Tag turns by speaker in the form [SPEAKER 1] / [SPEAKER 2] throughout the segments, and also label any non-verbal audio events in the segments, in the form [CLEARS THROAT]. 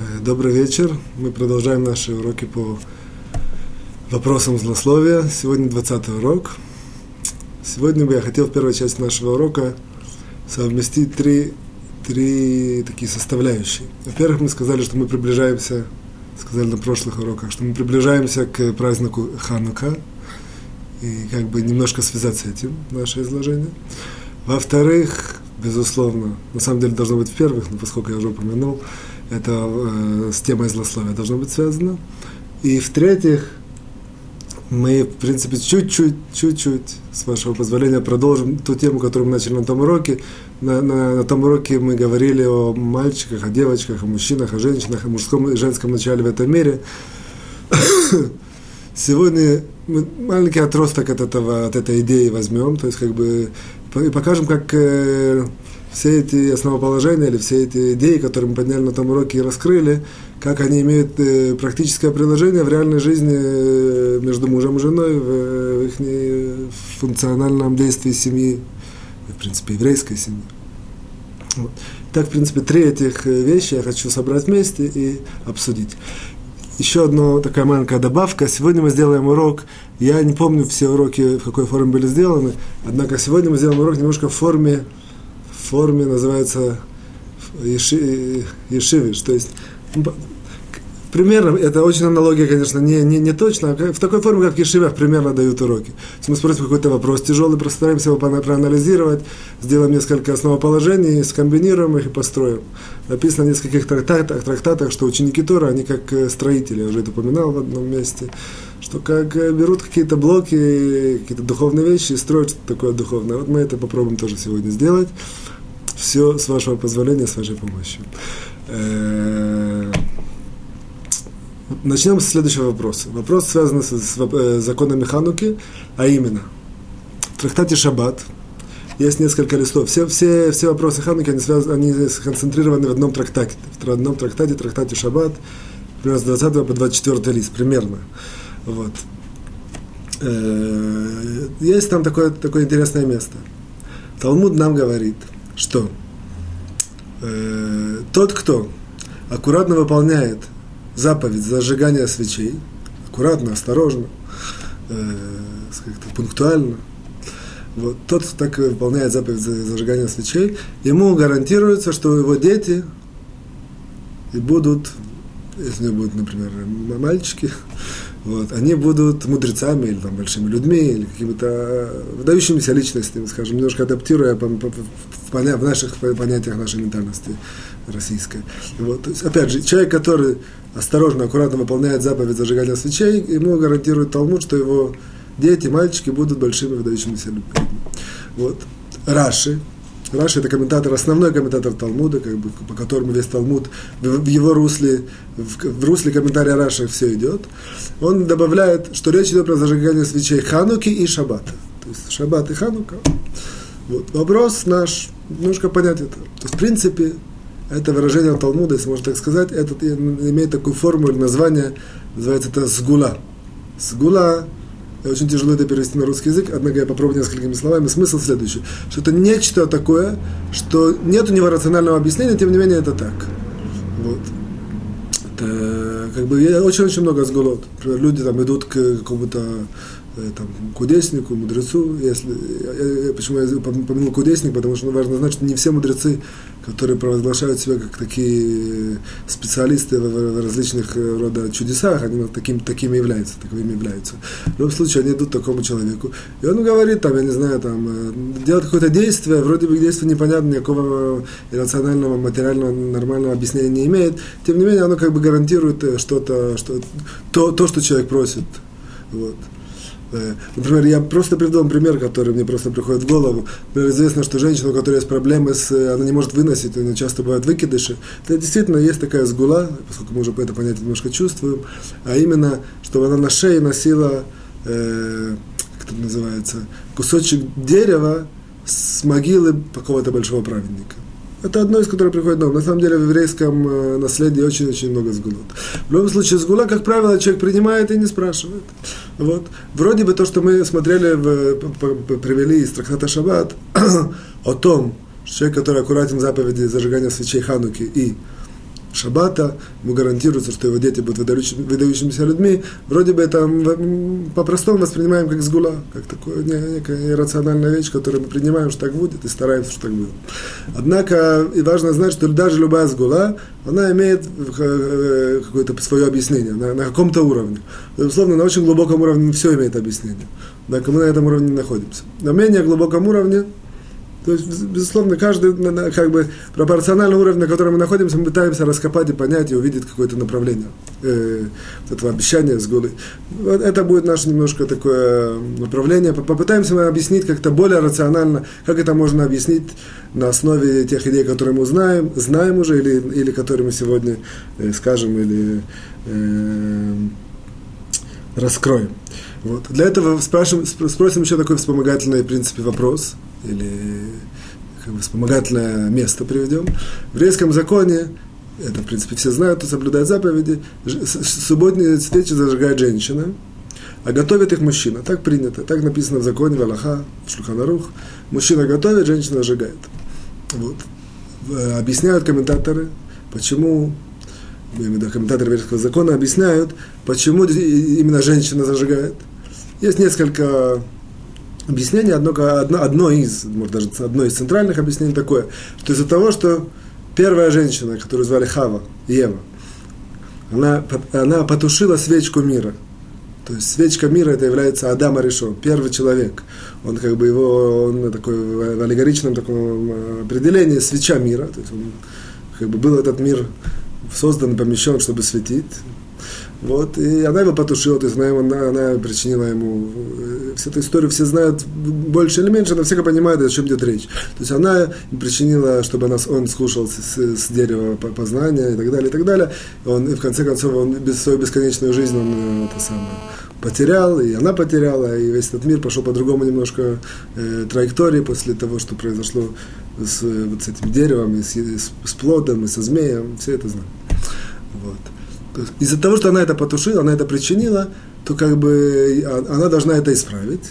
[SPEAKER 1] Э, добрый вечер. Мы продолжаем наши уроки по вопросам злословия. Сегодня 20 урок. Сегодня бы я хотел в первой части нашего урока совместить три, три такие составляющие. Во-первых, мы сказали, что мы приближаемся, сказали на прошлых уроках, что мы приближаемся к празднику Ханука, и как бы немножко связать с этим наше изложение. Во-вторых, безусловно, на самом деле должно быть в первых, но поскольку я уже упомянул, это э, с темой злословия должно быть связано. И в-третьих, мы, в принципе, чуть-чуть, чуть-чуть, с вашего позволения, продолжим ту тему, которую мы начали на том уроке. На, на, на том уроке мы говорили о мальчиках, о девочках, о мужчинах, о женщинах, о мужском и женском начале в этом мире. [COUGHS] Сегодня мы маленький отросток от, этого, от этой идеи возьмем, то есть как бы и покажем, как э, все эти основоположения или все эти идеи, которые мы подняли на том уроке и раскрыли, как они имеют э, практическое приложение в реальной жизни э, между мужем и женой, в, в их функциональном действии семьи, в принципе, еврейской семьи. Вот. Так, в принципе, три этих э, вещи я хочу собрать вместе и обсудить. Еще одна такая маленькая добавка. Сегодня мы сделаем урок. Я не помню все уроки, в какой форме были сделаны. Однако сегодня мы сделаем урок немножко в форме форме называется еши, ешивиш, то есть примерно, это очень аналогия, конечно, не, не, не точно, а в такой форме, как в Ешивах примерно дают уроки. мы спросим какой-то вопрос тяжелый, постараемся его проанализировать, сделаем несколько основоположений, скомбинируем их и построим. Написано в нескольких трактатах, трактатах что ученики Тора, они как э, строители, я уже это упоминал в одном месте, что как э, берут какие-то блоки, какие-то духовные вещи и строят что-то такое духовное. Вот мы это попробуем тоже сегодня сделать. Все с вашего позволения, с вашей помощью. Э, начнем с следующего вопроса. Вопрос связан с, э, законами Хануки, а именно, в трактате Шаббат есть несколько листов. Все, все, все вопросы Хануки, они, связаны, они сконцентрированы в одном трактате. В одном трактате, трактате Шаббат, примерно с 20 по 24 лист, примерно. Вот. Э, есть там такое, такое интересное место. Талмуд нам говорит – что э, тот, кто аккуратно выполняет заповедь зажигания свечей, аккуратно, осторожно, э, как-то пунктуально, вот, тот, кто так выполняет заповедь зажигания свечей, ему гарантируется, что его дети и будут, если у него будут, например, мальчики, вот, они будут мудрецами или там, большими людьми, или какими-то выдающимися личностями, скажем, немножко адаптируя в, наших понятиях нашей ментальности российской. Вот, то есть, опять же, человек, который осторожно, аккуратно выполняет заповедь зажигания свечей, ему гарантирует Талмуд, что его дети, мальчики будут большими выдающимися людьми. Вот. Раши, Раши это комментатор, основной комментатор Талмуда, как бы, по которому весь Талмуд в его русле, в, в русле комментария Раши все идет. Он добавляет, что речь идет про зажигание свечей Хануки и Шаббата. То есть Шаббат и Ханука. Вот. Вопрос наш, немножко понять это. То есть, в принципе, это выражение Талмуда, если можно так сказать, это имеет такую форму или название, называется это сгула. Сгула очень тяжело это перевести на русский язык, однако я попробую несколькими словами. Смысл следующий, что это нечто такое, что нет у него рационального объяснения, тем не менее это так. Вот. Это как бы очень-очень много сгулот. Например, люди там идут к какому-то там, кудеснику, мудрецу. Если, я, я, почему я упомянул кудесник, потому что ну, важно знать, что не все мудрецы, которые провозглашают себя как такие специалисты в, в различных э, рода чудесах, они таким, такими являются, таковыми являются. В любом случае, они идут к такому человеку. И он говорит, там, я не знаю, там, э, делать какое-то действие, вроде бы действие непонятно, никакого иррационального, материального, нормального объяснения не имеет. Тем не менее, оно как бы гарантирует что-то, что, то, то, что человек просит. Вот. Э, например, я просто приведу вам пример, который мне просто приходит в голову. Например, известно, что женщина, у которой есть проблемы с... Э, она не может выносить, она часто бывает выкидыши. Это действительно есть такая сгула, поскольку мы уже по это понятие немножко чувствуем, а именно, чтобы она на шее носила, э, как это называется, кусочек дерева с могилы какого-то большого праведника. Это одно из которых приходит нам. На самом деле в еврейском э, наследии очень-очень много сгулот. В любом случае, сгула, как правило, человек принимает и не спрашивает. Вот. Вроде бы то, что мы смотрели, в, привели из трактата Шаббат, [CLEARS THROAT] о том, что человек, который аккуратен в заповеди зажигания свечей Хануки и шаббата, ему гарантируется, что его дети будут выдающимися людьми, вроде бы это по-простому воспринимаем как сгула, как такое некая иррациональная вещь, которую мы принимаем, что так будет, и стараемся, что так будет. Однако, и важно знать, что даже любая сгула, она имеет э, какое-то свое объяснение на, на каком-то уровне. Безусловно, на очень глубоком уровне все имеет объяснение. Однако мы на этом уровне не находимся. На менее глубоком уровне то есть, безусловно, каждый, как бы, пропорционально уровню, на котором мы находимся, мы пытаемся раскопать и понять, и увидеть какое-то направление э, этого обещания с голой. Вот это будет наше немножко такое направление. Попытаемся мы объяснить как-то более рационально, как это можно объяснить на основе тех идей, которые мы знаем, знаем уже, или, или которые мы сегодня э, скажем, или э, раскроем. Вот. Для этого спрашиваем, спросим еще такой вспомогательный, в принципе, вопрос – или как бы вспомогательное место приведем. В еврейском законе, это, в принципе, все знают, кто соблюдает заповеди, субботние свечи зажигает женщина, а готовит их мужчина. Так принято, так написано в законе, в Аллаха, в Шлуханарух. Мужчина готовит, женщина зажигает. Вот. Объясняют комментаторы, почему комментаторы еврейского закона объясняют, почему именно женщина зажигает. Есть несколько объяснение, одно, одно, одно из, может даже одно из центральных объяснений такое, что из-за того, что первая женщина, которую звали Хава, Ева, она, она потушила свечку мира. То есть свечка мира это является Адам Аришон, первый человек. Он как бы его, он такой в аллегоричном таком э, определении свеча мира. То есть он как бы был этот мир создан, помещен, чтобы светить. Вот, и она его потушила, то есть она, она, она причинила ему... Э, всю эту историю все знают больше или меньше, но все понимают, о чем идет речь. То есть она причинила, чтобы нас, он скушал с, с дерева познания и так далее, и так далее. Он, и в конце концов, он без свою бесконечную жизнь, он э, это самое, потерял, и она потеряла, и весь этот мир пошел по-другому немножко э, траектории после того, что произошло с, вот с этим деревом, и с, с, с плодом, и со змеем, все это знают. Вот из-за того, что она это потушила, она это причинила, то как бы а, она должна это исправить.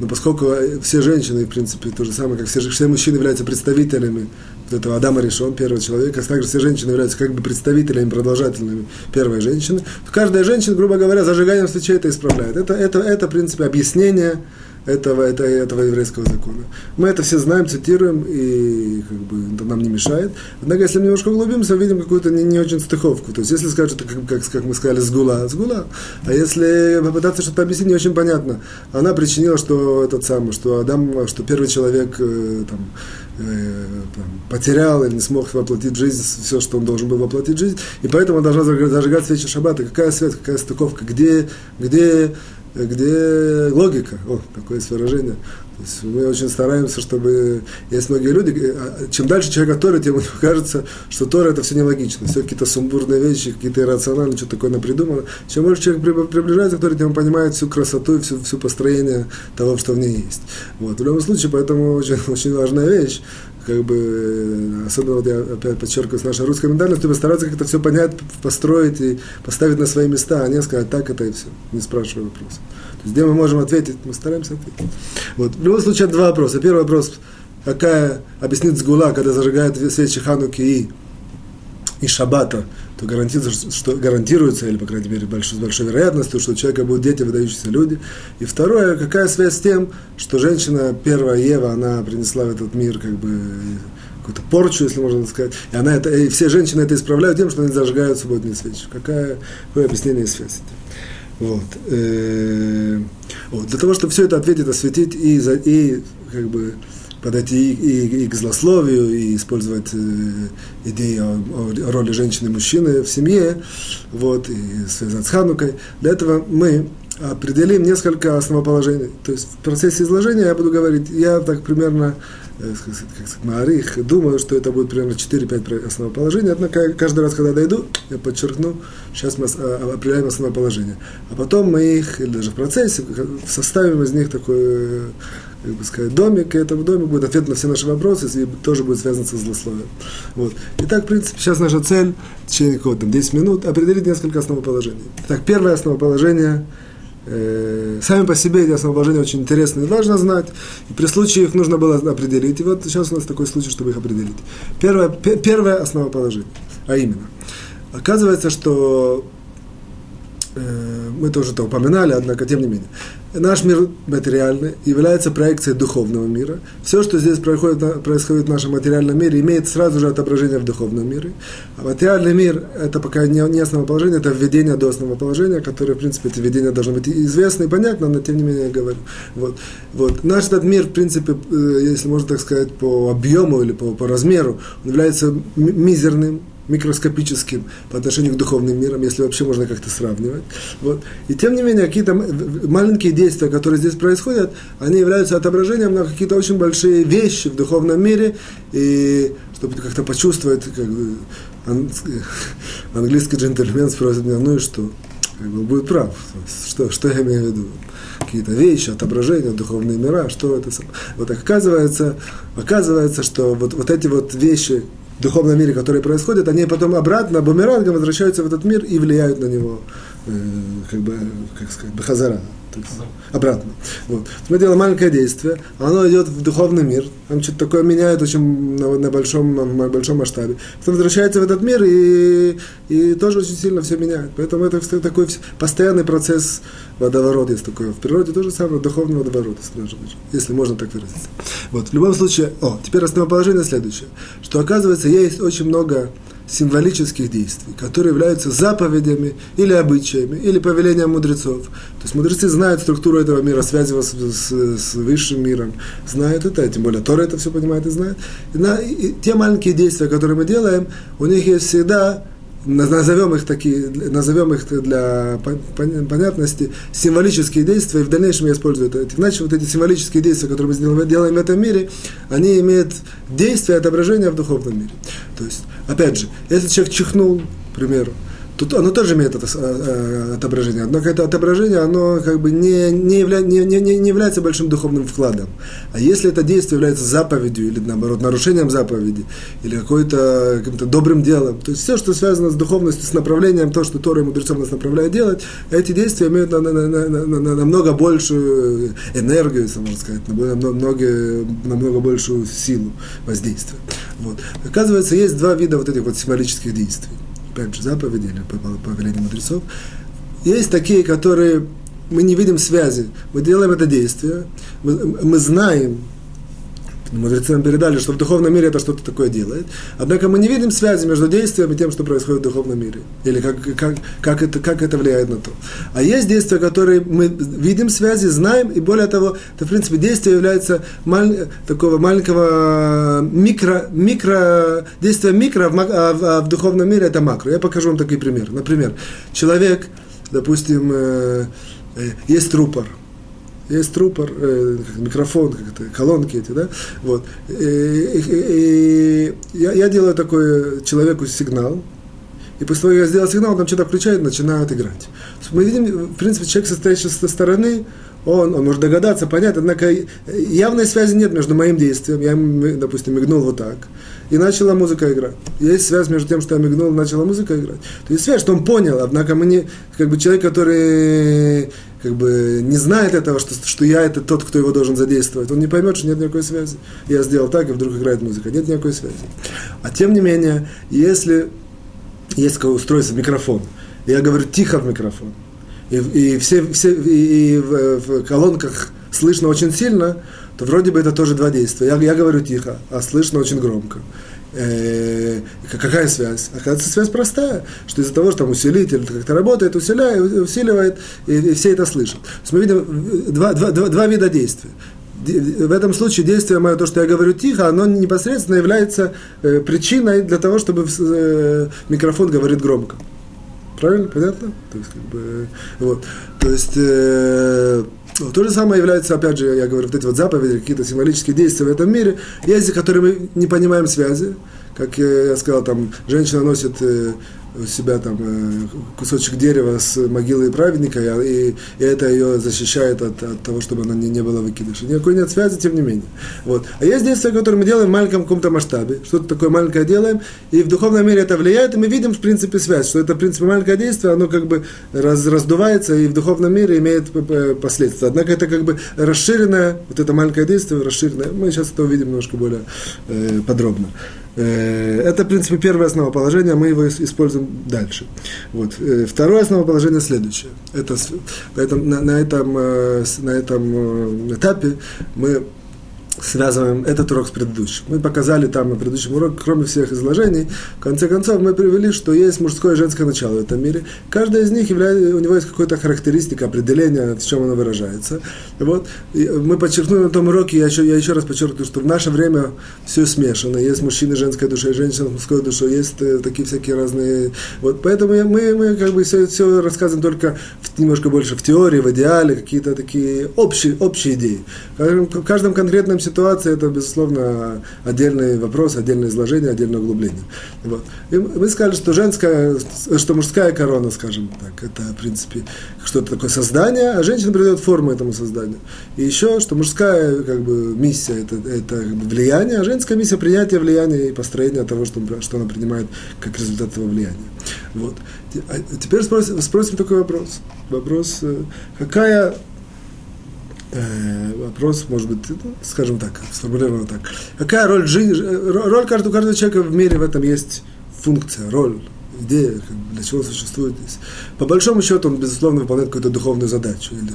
[SPEAKER 1] Но поскольку все женщины, в принципе, то же самое, как все, все мужчины являются представителями вот этого Адама Решон, первого человека, также все женщины являются как бы представителями, продолжателями первой женщины, то каждая женщина, грубо говоря, зажиганием свечей это исправляет. Это, это, это в принципе, объяснение этого, это, этого еврейского закона. Мы это все знаем, цитируем, и как бы, это нам не мешает. Однако, если мы немножко углубимся, видим какую-то не, не очень стыковку. То есть, если что как, как, как мы сказали, сгула, сгула. А если попытаться что-то объяснить, не очень понятно. Она причинила, что этот самый, что Адам, что первый человек э, там, э, там, потерял или не смог воплотить в жизнь все, что он должен был воплотить в жизнь, и поэтому он должна зажигать свечи шаббата. Какая связь, какая стыковка, где, где где логика, о, такое есть выражение. То есть мы очень стараемся, чтобы... Есть многие люди, э, а, чем дальше человек от Торы, тем ему [LAUGHS] кажется, что Тора это все нелогично, все какие-то сумбурные вещи, какие-то иррациональные, что такое напридумано. Чем больше человек приближается к Торе, тем он понимает всю красоту и всю, всю построение того, что в ней есть. Вот. В любом случае, поэтому очень, [LAUGHS] очень важная вещь, как бы, особенно вот я опять подчеркиваю, с нашей русской ментальностью, постараться как-то все понять, построить и поставить на свои места, а не сказать так это и все, не спрашивая вопрос. То есть, где мы можем ответить, мы стараемся ответить. Вот. В любом случае, два вопроса. Первый вопрос, какая объяснит сгула, когда зажигает свечи Хануки и, и Шабата, то гарантируется, что, гарантируется, или, по крайней мере, большой, с большой вероятностью, что у человека будут дети, выдающиеся люди. И второе, какая связь с тем, что женщина, первая Ева, она принесла в этот мир как бы какую-то порчу, если можно сказать, и, она это, и все женщины это исправляют тем, что они зажигают субботние свечи. Какая, какое объяснение и связь? Вот. Э, вот. Для того, чтобы все это ответить, осветить и, и как бы подойти и, и, и к злословию, и использовать э, идеи о, о роли женщины и мужчины в семье, вот, и связать с Ханукой. Для этого мы определим несколько основоположений. То есть в процессе изложения я буду говорить, я так примерно э, как сказать, Маарих, думаю, что это будет примерно 4-5 основоположений, однако каждый раз, когда дойду, я подчеркну, сейчас мы а, определяем основоположение. А потом мы их, или даже в процессе, составим из них такой как бы сказать, домик, и этот домик будет ответ на все наши вопросы, и тоже будет связан со злословием. Вот. Итак, в принципе, сейчас наша цель в течение какого-то 10 минут определить несколько основоположений. Итак, первое основоположение э, сами по себе эти основоположения очень интересные, важно знать. И при случае их нужно было определить. И вот сейчас у нас такой случай, чтобы их определить. Первое, первое основоположение. А именно, оказывается, что э, мы тоже это упоминали, однако тем не менее. Наш мир материальный является проекцией духовного мира. Все, что здесь происходит, происходит в нашем материальном мире, имеет сразу же отображение в духовном мире. А материальный мир – это пока не, основоположение, это введение до основоположения, которое, в принципе, это введение должно быть известно и понятно, но тем не менее я говорю. Вот. Вот. Наш этот мир, в принципе, э, если можно так сказать, по объему или по, по размеру, является мизерным, микроскопическим по отношению к духовным мирам, если вообще можно как-то сравнивать. Вот. И тем не менее, какие-то маленькие действия, которые здесь происходят, они являются отображением на какие-то очень большие вещи в духовном мире, и чтобы как-то почувствовать, как бы, английский джентльмен спросит меня, ну и что? Он будет прав. Что, что я имею в виду? какие-то вещи, отображения, духовные мира, что это Вот оказывается, оказывается, что вот, вот эти вот вещи, духовном мире, которые происходят, они потом обратно бумерангом возвращаются в этот мир и влияют на него, э, как бы, как сказать, бахазара, обратно. Вот. Мы делаем маленькое действие, оно идет в духовный мир, там что-то такое меняет очень на, на, большом, на большом масштабе. Потом возвращается в этот мир и, и тоже очень сильно все меняет. Поэтому это такой постоянный процесс водоворот есть такой. В природе тоже самое, духовный водоворот, если можно так выразиться. Вот, в любом случае, о, теперь основоположение следующее, что оказывается есть очень много символических действий, которые являются заповедями или обычаями, или повелением мудрецов. То есть мудрецы знают структуру этого мира, связь его с, с, с высшим миром, знают это, тем более Тора это все понимает и знает. И, на, и те маленькие действия, которые мы делаем, у них есть всегда назовем их такие, назовем их для понятности символические действия, и в дальнейшем я использую это. Иначе вот эти символические действия, которые мы делаем в этом мире, они имеют действие отображения в духовном мире. То есть, опять же, если человек чихнул, к примеру, Тут оно тоже имеет это, э, отображение. Однако это отображение, оно как бы не, не, явля, не, не, не является большим духовным вкладом. А если это действие является заповедью, или наоборот, нарушением заповеди, или какой-то каким-то добрым делом, то есть все, что связано с духовностью, с направлением, то, что Тора и мудрецов нас направляет делать, эти действия имеют намного на, на, на, на, на большую энергию, если можно сказать, намного, намного большую силу воздействия. Вот. Оказывается, есть два вида вот этих вот символических действий опять же, заповеди или повеление мудрецов. Есть такие, которые мы не видим связи. Мы делаем это действие, мы, мы знаем, Мудрецы нам передали, что в духовном мире это что-то такое делает. Однако мы не видим связи между действием и тем, что происходит в духовном мире. Или как, как, как, это, как это влияет на то. А есть действия, которые мы видим связи, знаем, и более того, это, в принципе, действие является маль, такого маленького микро, микро, действия микро, в, а, в, а в духовном мире это макро. Я покажу вам такой пример. Например, человек, допустим, э, э, есть рупор – есть трупор, э, микрофон, как это, колонки эти, да, вот. И, и, и я, я делаю такой человеку сигнал, и после того, как я сделал сигнал, там что-то включает, начинают играть. Мы видим, в принципе, человек, стоящий со стороны, он, он может догадаться, понять, однако явной связи нет между моим действием, я, допустим, мигнул вот так, и начала музыка играть. Есть связь между тем, что я мигнул, начала музыка играть. То есть связь, что он понял, однако мы не, как бы человек, который как бы не знает этого, что, что я это тот, кто его должен задействовать, он не поймет, что нет никакой связи. Я сделал так, и вдруг играет музыка. Нет никакой связи. А тем не менее, если есть какое устройство, микрофон, я говорю тихо в микрофон, и, и, все, все, и, и в, в колонках слышно очень сильно, то вроде бы это тоже два действия. Я, я говорю тихо, а слышно очень громко. Э, какая связь? Оказывается, связь простая, что из-за того, что там усилитель как-то работает, усиляет, усиливает, и, и все это слышат. То есть мы видим два, два, два, два вида действия. В этом случае действие мое, то, что я говорю тихо, оно непосредственно является э, причиной для того, чтобы э, микрофон говорит громко. Правильно? Понятно? То есть, как бы, вот. То есть, э, то же самое является, опять же, я говорю, вот эти вот заповеди, какие-то символические действия в этом мире, есть, которые мы не понимаем связи. Как я сказал, там, женщина носит э, у себя там э, кусочек дерева с могилой праведника, и, и это ее защищает от, от того, чтобы она не, не была выкидыша. Никакой нет связи, тем не менее. Вот. А есть действия, которые мы делаем в маленьком каком-то масштабе, что-то такое маленькое делаем, и в духовном мире это влияет, и мы видим, в принципе, связь, что это, в принципе, маленькое действие, оно как бы раз, раздувается и в духовном мире имеет последствия. Однако это как бы расширенное, вот это маленькое действие расширенное, мы сейчас это увидим немножко более э, подробно. Э, это, в принципе, первое основоположение, мы его используем дальше. Вот. Э, второе основоположение следующее. Это, на, на, этом, э, на этом этапе мы связываем этот урок с предыдущим. Мы показали там на предыдущем уроке, кроме всех изложений, в конце концов мы привели, что есть мужское и женское начало в этом мире. Каждое из них является, у него есть какая-то характеристика, определение, в чем оно выражается. Вот. И мы подчеркнули на том уроке, я еще, я еще раз подчеркну, что в наше время все смешано. Есть мужчины женской душой, женщина мужской душой, есть э, такие всякие разные. Вот. Поэтому мы, мы как бы все, все рассказываем только в, немножко больше в теории, в идеале, какие-то такие общие, общие идеи. В каждом конкретном ситуации это, безусловно, отдельный вопрос, отдельное изложение, отдельное углубление. Вот. И мы сказали, что женская, что мужская корона, скажем так, это, в принципе, что-то такое создание, а женщина придает форму этому созданию. И еще, что мужская как бы, миссия это, это влияние, а женская миссия принятия влияния и построения того, что, что она принимает как результат этого влияния. Вот. А теперь спросим, спросим такой вопрос. Вопрос, э, какая Э, вопрос, может быть, скажем так, сформулировано так. Какая роль жизни, роль каждого, каждого человека в мире в этом есть функция, роль, идея, для чего существует здесь. По большому счету он, безусловно, выполняет какую-то духовную задачу, или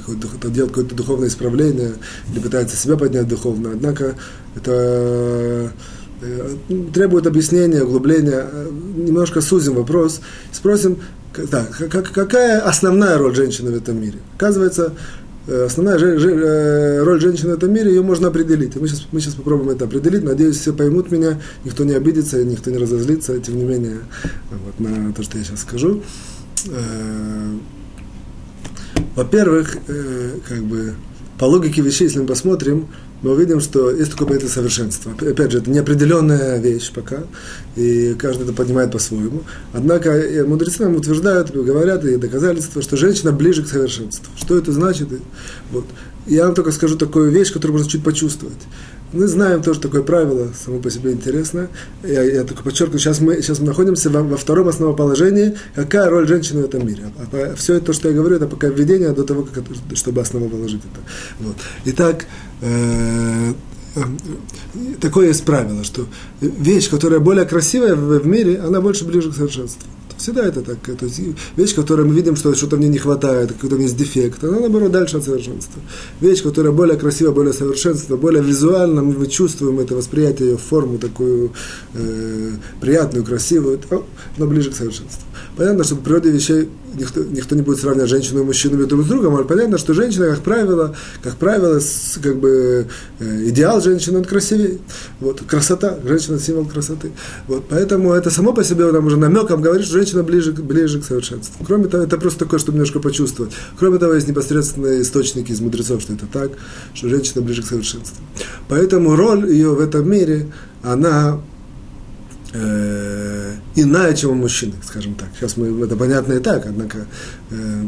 [SPEAKER 1] делает какое-то духовное исправление, или пытается себя поднять духовно. Однако это э, требует объяснения, углубления. Немножко сузим вопрос, спросим, так, какая основная роль женщины в этом мире? Оказывается, Э, основная э, роль женщины в этом мире, ее можно определить. мы сейчас, мы сейчас попробуем это определить. Надеюсь, все поймут меня, никто не обидится, никто не разозлится, тем не менее, вот, на то, что я сейчас скажу. Э, во-первых, как бы, по логике вещей, если мы посмотрим, мы увидим, что есть такое понятие совершенства. Опять же, это неопределенная вещь пока, и каждый это поднимает по-своему. Однако э, мудрецы нам утверждают, говорят, и доказательства, что женщина ближе к совершенству. Что это значит? Вот. Я вам только скажу такую вещь, которую можно чуть почувствовать. Мы знаем тоже такое правило, само по себе интересно. Я, я только подчеркну, сейчас мы, сейчас мы находимся во, во втором основоположении, какая роль женщины в этом мире. А, а, все это, что я говорю, это пока введение до того, как, чтобы основу положить это. Вот. Итак, э, э, такое есть правило, что вещь, которая более красивая в, в мире, она больше ближе к совершенству. Всегда это так. То есть вещь, которую мы видим, что что-то мне не хватает, какой-то есть дефект, она, наоборот, дальше от совершенства. Вещь, которая более красивая, более совершенства, более визуально, мы чувствуем это восприятие, ее форму такую э, приятную, красивую, она ближе к совершенству. Понятно, что в природе вещей никто, никто не будет сравнивать женщину и мужчину друг с другом, но понятно, что женщина, как правило, как правило, как бы э, идеал женщины, он красивее. Вот, красота, женщина символ красоты. Вот, поэтому это само по себе там уже намеком говорит, что женщина ближе, ближе к совершенству. Кроме того, это просто такое, чтобы немножко почувствовать. Кроме того, есть непосредственные источники из мудрецов, что это так, что женщина ближе к совершенству. Поэтому роль ее в этом мире, она э, иная, чем у мужчины, скажем так. Сейчас мы, это понятно и так, однако, э,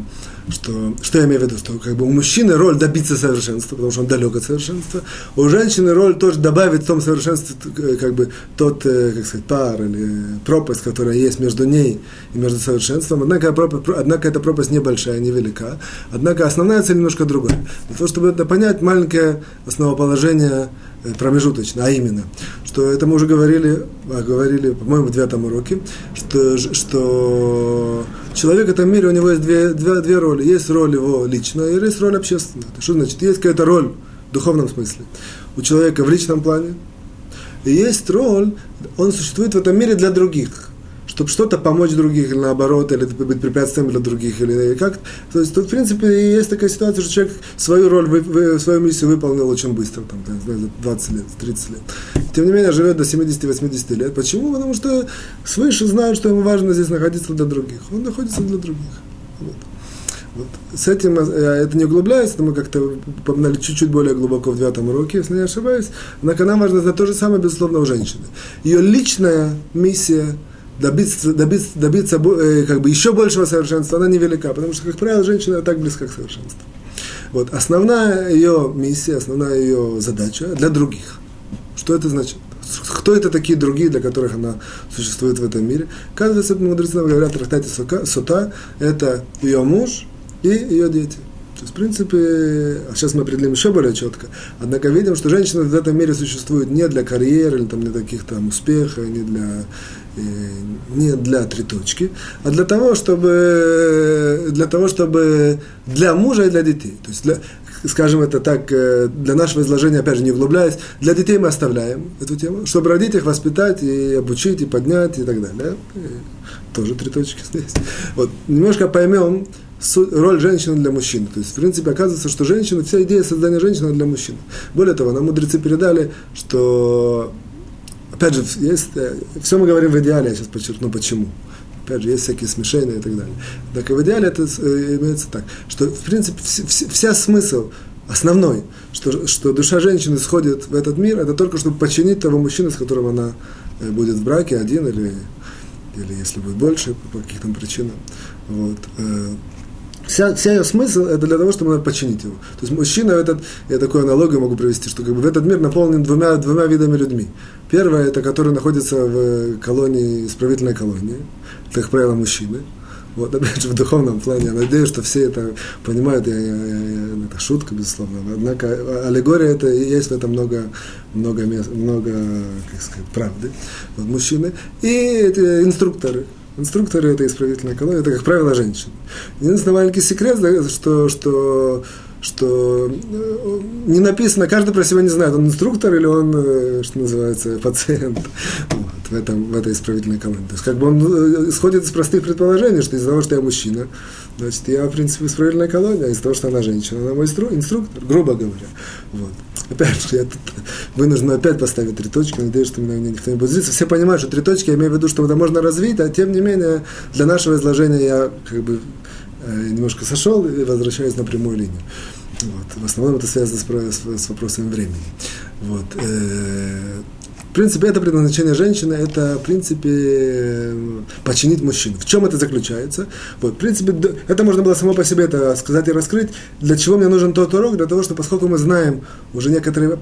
[SPEAKER 1] что, что я имею в виду, что как бы у мужчины роль добиться совершенства, потому что он далек от совершенства, у женщины роль тоже добавить в том совершенстве э, как бы тот, э, как сказать, пар или пропасть, которая есть между ней и между совершенством, однако, пропасть, однако эта пропасть небольшая, невелика, однако основная цель немножко другая. Для того, чтобы это понять, маленькое основоположение Э, промежуточно, а именно, что это мы уже говорили, а, говорили, по-моему, в девятом уроке, что, что человек в этом мире, у него есть две, две, две роли. Есть роль его личная и есть роль общественная. Что значит? Есть какая-то роль в духовном смысле у человека в личном плане, и есть роль, он существует в этом мире для других чтобы что-то помочь других, или наоборот, или быть препятствием для других, или как. То есть тут, в принципе, есть такая ситуация, что человек свою роль, свою миссию выполнил очень быстро, там, 20 лет, 30 лет. Тем не менее, живет до 70-80 лет. Почему? Потому что свыше знают, что ему важно здесь находиться для других. Он находится для других. Вот. Вот. С этим я э, это не углубляюсь, но мы как-то погнали чуть-чуть более глубоко в девятом уроке, если не ошибаюсь. Однако нам важно знать то же самое, безусловно, у женщины. Ее личная миссия – добиться, добиться, добиться э, как бы еще большего совершенства, она невелика, потому что, как правило, женщина так близка к совершенству. Вот. Основная ее миссия, основная ее задача для других. Что это значит? Кто это такие другие, для которых она существует в этом мире? Оказывается, мудрецы нам говорят в трактате Сута, это ее муж и ее дети. То есть, в принципе, а сейчас мы определим еще более четко. Однако видим, что женщина в этом мире существует не для карьеры, или там, для таких там успехов, не для, э, не для три точки, а для того, чтобы, для того, чтобы для мужа и для детей. То есть, для, скажем это так, э, для нашего изложения, опять же, не углубляясь, для детей мы оставляем эту тему, чтобы родить их, воспитать и обучить, и поднять, и так далее. И тоже три точки [LAUGHS] здесь. Вот, немножко поймем, роль женщины для мужчины. То есть, в принципе, оказывается, что женщина, вся идея создания женщины для мужчин. Более того, нам мудрецы передали, что, опять же, есть, э, все мы говорим в идеале, я сейчас подчеркну почему. Опять же, есть всякие смешения и так далее. Так и в идеале это э, имеется так, что, в принципе, вся, вся смысл основной, что, что душа женщины сходит в этот мир, это только чтобы починить того мужчину, с которым она э, будет в браке, один или, или если будет больше, по каким-то причинам. Вот вся, вся ее смысл это для того, чтобы починить его. То есть мужчина, этот, я такую аналогию могу провести, что как бы этот мир наполнен двумя, двумя видами людьми. Первое, это которые находятся в колонии, исправительной колонии, это, как правило, мужчины. Вот, опять же, в духовном плане, я надеюсь, что все это понимают, я, я, я, это шутка, безусловно, однако аллегория это и есть в этом много, много, мест, много как сказать, правды. Вот, мужчины и эти инструкторы, Инструкторы это исправительная колония, это, как правило, женщины. Единственный маленький секрет, что, что, что э, не написано, каждый про себя не знает, он инструктор или он, э, что называется, пациент вот, в, этом, в этой исправительной колонии. То есть, как бы он э, исходит из простых предположений, что из-за того, что я мужчина, значит, я, в принципе, исправительная колония, из-за того, что она женщина, она мой инструктор, грубо говоря. Вот. Опять же, я тут вынужден опять поставить три точки, надеюсь, что меня никто не будет злиться. Все понимают, что три точки, я имею в виду, что это можно развить, а тем не менее, для нашего изложения я как бы э, немножко сошел и возвращаюсь на прямую линию. Вот. В основном это связано с, с, с вопросами времени. Вот. Э, в принципе, это предназначение женщины, это, в принципе, починить мужчину. В чем это заключается? Вот, в принципе, это можно было само по себе это сказать и раскрыть. Для чего мне нужен тот урок? Для того, что поскольку мы знаем уже некоторые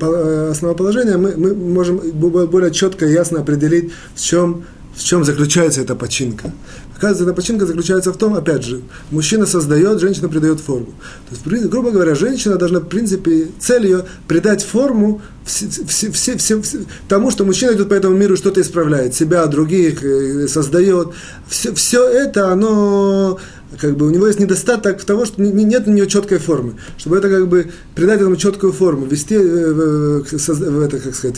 [SPEAKER 1] основоположения, мы, мы можем более четко и ясно определить, в чем в чем заключается эта починка? Оказывается, эта починка заключается в том, опять же, мужчина создает, женщина придает форму. То есть, грубо говоря, женщина должна, в принципе, цель ее придать форму все, все, все, все, все, тому, что мужчина идет по этому миру и что-то исправляет, себя, других, э, создает. Все, все это, оно как бы у него есть недостаток того, что нет у него четкой формы. Чтобы это как бы придать этому четкую форму, ввести, э, в, это, как сказать,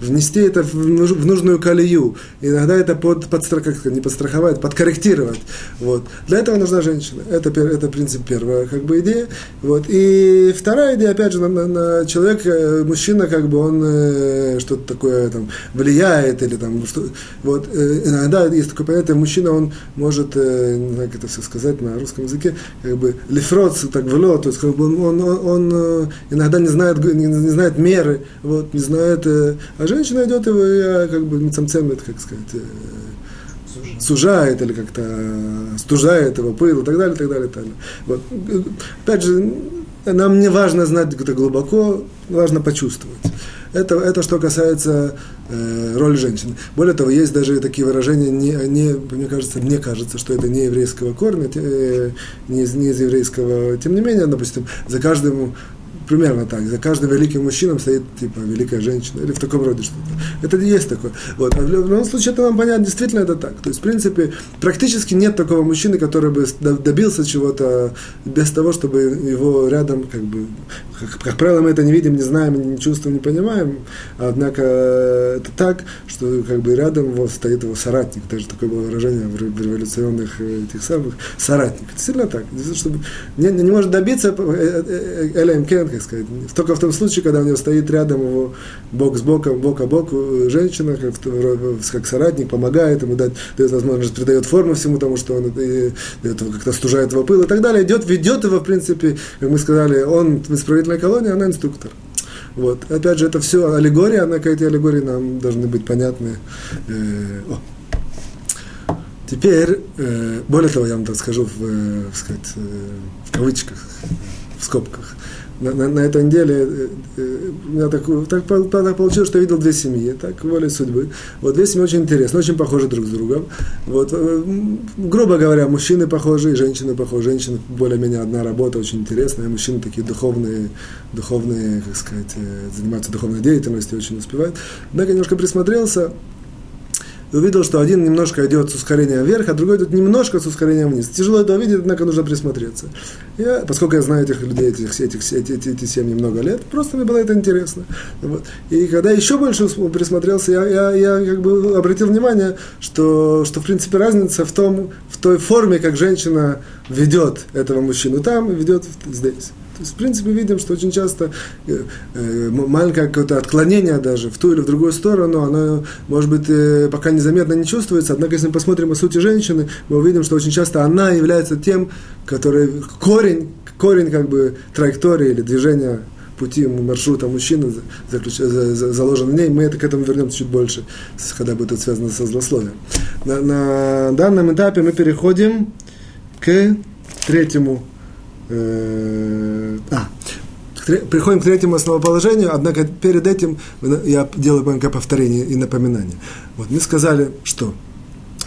[SPEAKER 1] внести это в, нужную колею. Иногда это под, под как сказать, не подстраховать, подкорректировать. Вот. Для этого нужна женщина. Это, это принцип первая как бы идея. Вот. И вторая идея, опять же, на, на, на человек, э, мужчина, как бы он э, что-то такое там влияет или там что, вот иногда есть такое понятие, мужчина, он может, не знаю, как это все сказать, сказать на русском языке, как бы лифроц, так вло, то есть как бы он, он, он, э, иногда не знает, не, не знает меры, вот, не знает, э, а женщина идет его, и как бы мецамцемет, как сказать, э, сужает или как-то стужает его пыл и так далее, и так далее, и так далее. Вот. Опять же, нам не важно знать это глубоко, важно почувствовать. Это, это что касается э, роли женщины. Более того, есть даже такие выражения, не, не, мне кажется, мне кажется, что это не еврейского корня, э, не, из, не из еврейского. Тем не менее, допустим, за каждым примерно так. За каждым великим мужчиной стоит, типа, великая женщина, или в таком роде что-то. Это есть такое. Вот. А в любом случае, это вам понятно, действительно это так. То есть, в принципе, практически нет такого мужчины, который бы добился чего-то без того, чтобы его рядом, как бы, как, как правило, мы это не видим, не знаем, не чувствуем, не понимаем. Однако это так, что как бы рядом его стоит его соратник. Даже такое было выражение в революционных э, этих самых соратник. Действительно так. Чтобы не, не может добиться э, э, Элем Кен, как сказать, только в том случае, когда у него стоит рядом его бок с боком, бок о бок женщина, как, как соратник, помогает ему, дает, дает возможность, придает форму всему тому, что он как-то стужает его пыл и так далее, идет, ведет его, в принципе, как мы сказали, он в исправительной колонии, она инструктор. Вот. Опять же, это все аллегория, однако эти аллегории нам должны быть понятны. Э. Теперь, э, более того, я вам так скажу в, э, сказать, в кавычках, в скобках на, на, на этой неделе э, э, у меня так, так, так получилось, что я видел две семьи, так волей судьбы. Вот две семьи очень интересны, очень похожи друг с другом. Вот, э, грубо говоря, мужчины похожи, женщины похожи. Женщины более-менее одна работа очень интересная, мужчины такие духовные, духовные, как сказать, занимаются духовной деятельностью, очень успевают. Однако немножко присмотрелся, и увидел, что один немножко идет с ускорением вверх, а другой идет немножко с ускорением вниз. Тяжело это увидеть, однако нужно присмотреться. Я, поскольку я знаю этих людей, этих, этих, эти, эти, эти семьи много лет, просто мне было это интересно. Вот. И когда еще больше присмотрелся, я, я, я как бы обратил внимание, что, что в принципе разница в, том, в той форме, как женщина ведет этого мужчину там ведет здесь. То есть, в принципе, видим, что очень часто э, э, маленькое какое-то отклонение даже в ту или в другую сторону, оно, может быть, э, пока незаметно не чувствуется, однако, если мы посмотрим о сути женщины, мы увидим, что очень часто она является тем, который корень, корень как бы траектории или движения пути маршрута мужчины заключ... заложен в ней. Мы это к этому вернемся чуть больше, когда будет это связано со злословием. На, на данном этапе мы переходим к третьему Э, а, приходим к третьему основоположению, однако перед этим я делаю маленькое повторение и напоминание. Вот мы сказали, что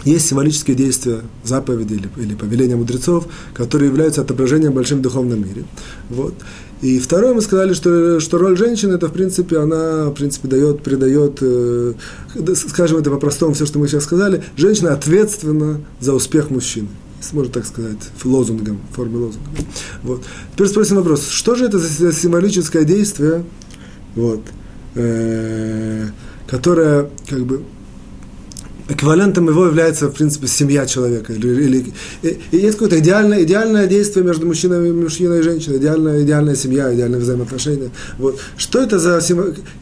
[SPEAKER 1] есть символические действия заповеди или, или повеления мудрецов, которые являются отображением большим духовном мире. Вот. И второе, мы сказали, что, что роль женщины, это, в принципе, она, в принципе, дает, придает, э, скажем это по-простому, все, что мы сейчас сказали, женщина ответственна за успех мужчины можно так сказать, лозунгом, в лозунга. Вот. Теперь спросим вопрос, что же это за символическое действие, вот, э, которое как бы эквивалентом его является, в принципе, семья человека. Или, или, и, и есть какое-то идеальное, идеальное действие между мужчиной, мужчиной и женщиной, идеальная, идеальная семья, идеальное взаимоотношения. Вот. Что это за...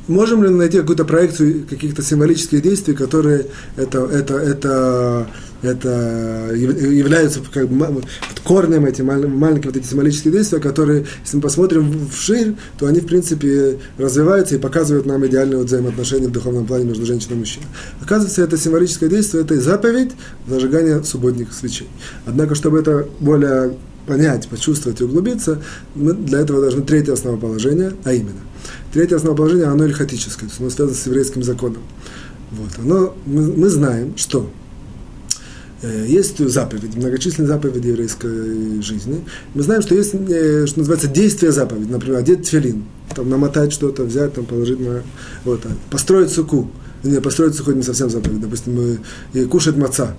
[SPEAKER 1] Можем ли найти какую-то проекцию каких-то символических действий, которые это, это, это это являются как бы корнем эти маленькие вот эти символические действия, которые, если мы посмотрим вширь, то они, в принципе, развиваются и показывают нам идеальные вот взаимоотношения в духовном плане между женщиной и мужчиной. Оказывается, это символическое действие, это заповедь зажигания субботних свечей. Однако, чтобы это более понять, почувствовать и углубиться, мы для этого должны третье основоположение, а именно. Третье основоположение, оно ильхатическое, то есть оно связано с еврейским законом. Вот. Оно, мы, мы знаем, что есть заповеди, многочисленные заповеди еврейской жизни. Мы знаем, что есть, э, что называется, действие заповеди. Например, одеть тфилин, там, намотать что-то, взять, там, положить на... Вот, построить суку. Не, построить суку не совсем заповедь. Допустим, и кушать маца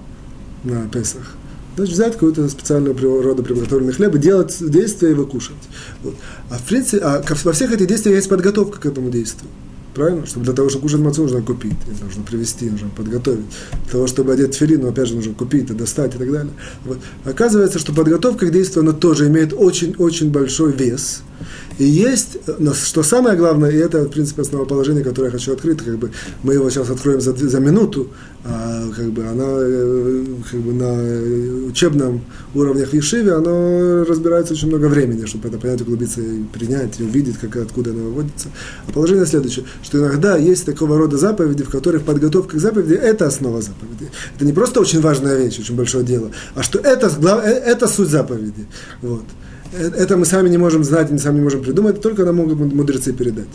[SPEAKER 1] на Песах. Значит, взять какую-то специального рода приготовленный хлеб и делать действие его кушать. Вот. А в принципе, а во всех этих действиях есть подготовка к этому действию. Правильно? Чтобы для того, чтобы кушать мацу, нужно купить, нужно привезти, нужно подготовить. Для того, чтобы одеть филин, опять же, нужно купить, и достать и так далее. Вот. Оказывается, что подготовка к действию, она тоже имеет очень-очень большой вес. И есть, но что самое главное, и это, в принципе, основоположение, которое я хочу открыть, как бы мы его сейчас откроем за, за минуту, а, как бы она э, как бы на учебном уровне в Ешиве, оно разбирается очень много времени, чтобы это понять, углубиться и принять, и увидеть, как, откуда оно выводится. А положение следующее, что иногда есть такого рода заповеди, в которых подготовка к заповеди – это основа заповеди. Это не просто очень важная вещь, очень большое дело, а что это, э, это суть заповеди. Вот. Э, это мы сами не можем знать, мы сами не можем придумать, это только нам могут мудрецы передать.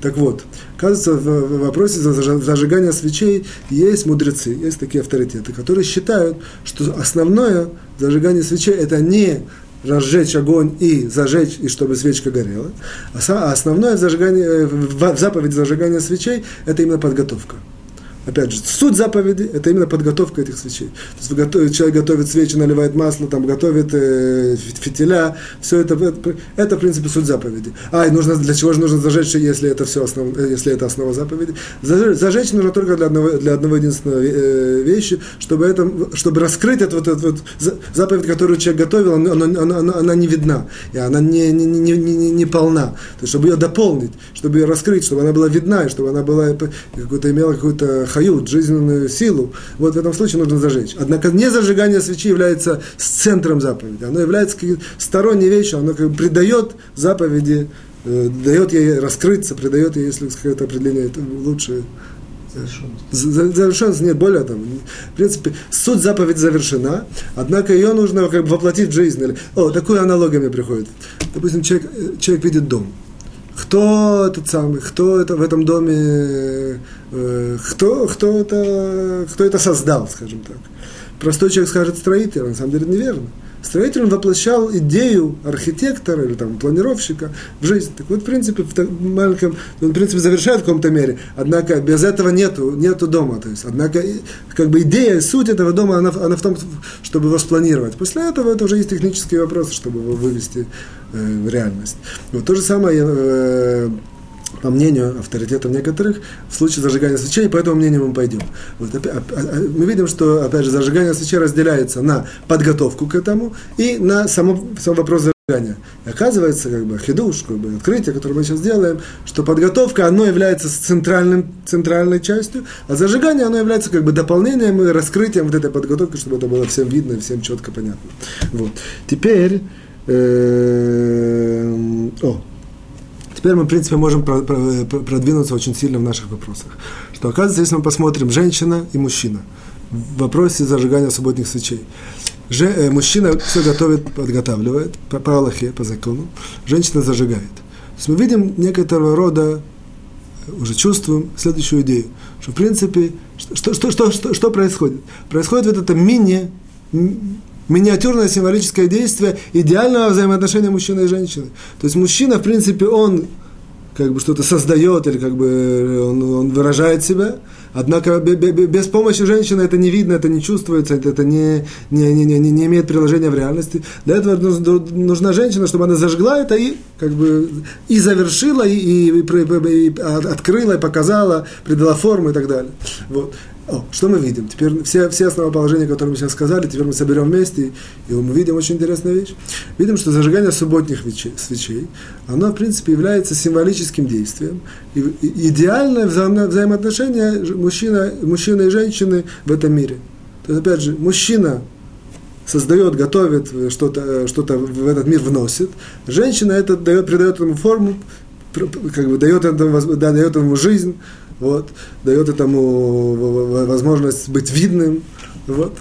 [SPEAKER 1] Так вот, кажется, в вопросе зажигания свечей есть мудрецы, есть такие авторитеты, которые считают, что основное зажигание свечей это не разжечь огонь и зажечь, и чтобы свечка горела, а основное в, зажигании, э, в заповеди зажигания свечей это именно подготовка. Опять же, суть заповеди – это именно подготовка этих свечей. То есть человек готовит свечи, наливает масло, там, готовит э, фитиля, все это, это, это, в принципе, суть заповеди. А, и нужно, для чего же нужно зажечь, если это, все основ, э, если это основа заповеди? Зажечь, нужно только для одного, для одного единственного э, вещи, чтобы, это, чтобы раскрыть эту вот, эту вот заповедь, которую человек готовил, она, она, она, она не видна, и она не, не, не, не, не полна. То есть, чтобы ее дополнить, чтобы ее раскрыть, чтобы она была видна, и чтобы она была, какую-то, имела какую-то хают, жизненную силу, вот в этом случае нужно зажечь. Однако не зажигание свечи является центром заповеди. Оно является сторонней вещью, оно как бы придает заповеди, э, дает ей раскрыться, придает ей, если какое-то определение это лучше, Завершенность нет, более того, в принципе, суть заповедь завершена, однако ее нужно как бы воплотить в жизнь. О, такую аналогию мне приходит. Допустим, человек, человек видит дом. Кто этот самый, кто это в этом доме, э, кто, кто, это, кто это создал, скажем так. Простой человек скажет строитель, а на самом деле неверно. Строитель он воплощал идею архитектора или там, планировщика в жизнь. Так вот, в принципе, в маленьком, он, в принципе, завершает в каком-то мере. Однако без этого нету, нету дома. То есть, однако, как бы идея, суть этого дома, она, она в том, чтобы его спланировать. После этого это уже есть технические вопросы, чтобы его вывести э, в реальность. Вот то же самое э, по мнению авторитетов некоторых, в случае зажигания свечей, по этому мнению мы пойдем. Вот, а, а, мы видим, что, опять же, зажигание свечей разделяется на подготовку к этому и на само, сам вопрос зажигания. И оказывается, как бы, хидуш, как бы, открытие, которое мы сейчас делаем, что подготовка, оно является центральным, центральной частью, а зажигание, оно является как бы дополнением и раскрытием вот этой подготовки, чтобы это было всем видно и всем четко понятно. Вот. Теперь, о, Теперь мы, в принципе, можем продвинуться очень сильно в наших вопросах. Что оказывается, если мы посмотрим женщина и мужчина в вопросе зажигания субботних свечей. Же, э, мужчина все готовит, подготавливает по, по Аллахе, по закону, женщина зажигает. То есть мы видим некоторого рода, уже чувствуем следующую идею, что в принципе, что, что, что, что, что происходит? Происходит вот это мини, миниатюрное символическое действие идеального взаимоотношения мужчины и женщины. То есть мужчина, в принципе, он как бы что-то создает или как бы он, он выражает себя, однако без помощи женщины это не видно, это не чувствуется, это, это не, не, не, не, не имеет приложения в реальности. Для этого нужна женщина, чтобы она зажгла это и как бы и завершила, и, и, и, и открыла, и показала, придала форму и так далее. Вот. О, что мы видим? Теперь все, все основоположения, которые мы сейчас сказали, теперь мы соберем вместе, и мы видим очень интересную вещь. Видим, что зажигание субботних свечей, оно, в принципе, является символическим действием. И, и идеальное взаимо, взаимоотношение мужчина, мужчины и женщины в этом мире. То есть, опять же, мужчина создает, готовит, что-то что в этот мир вносит. Женщина это дает, придает ему форму, как бы дает этому, да, дает ему жизнь, вот, дает этому возможность быть видным, вот,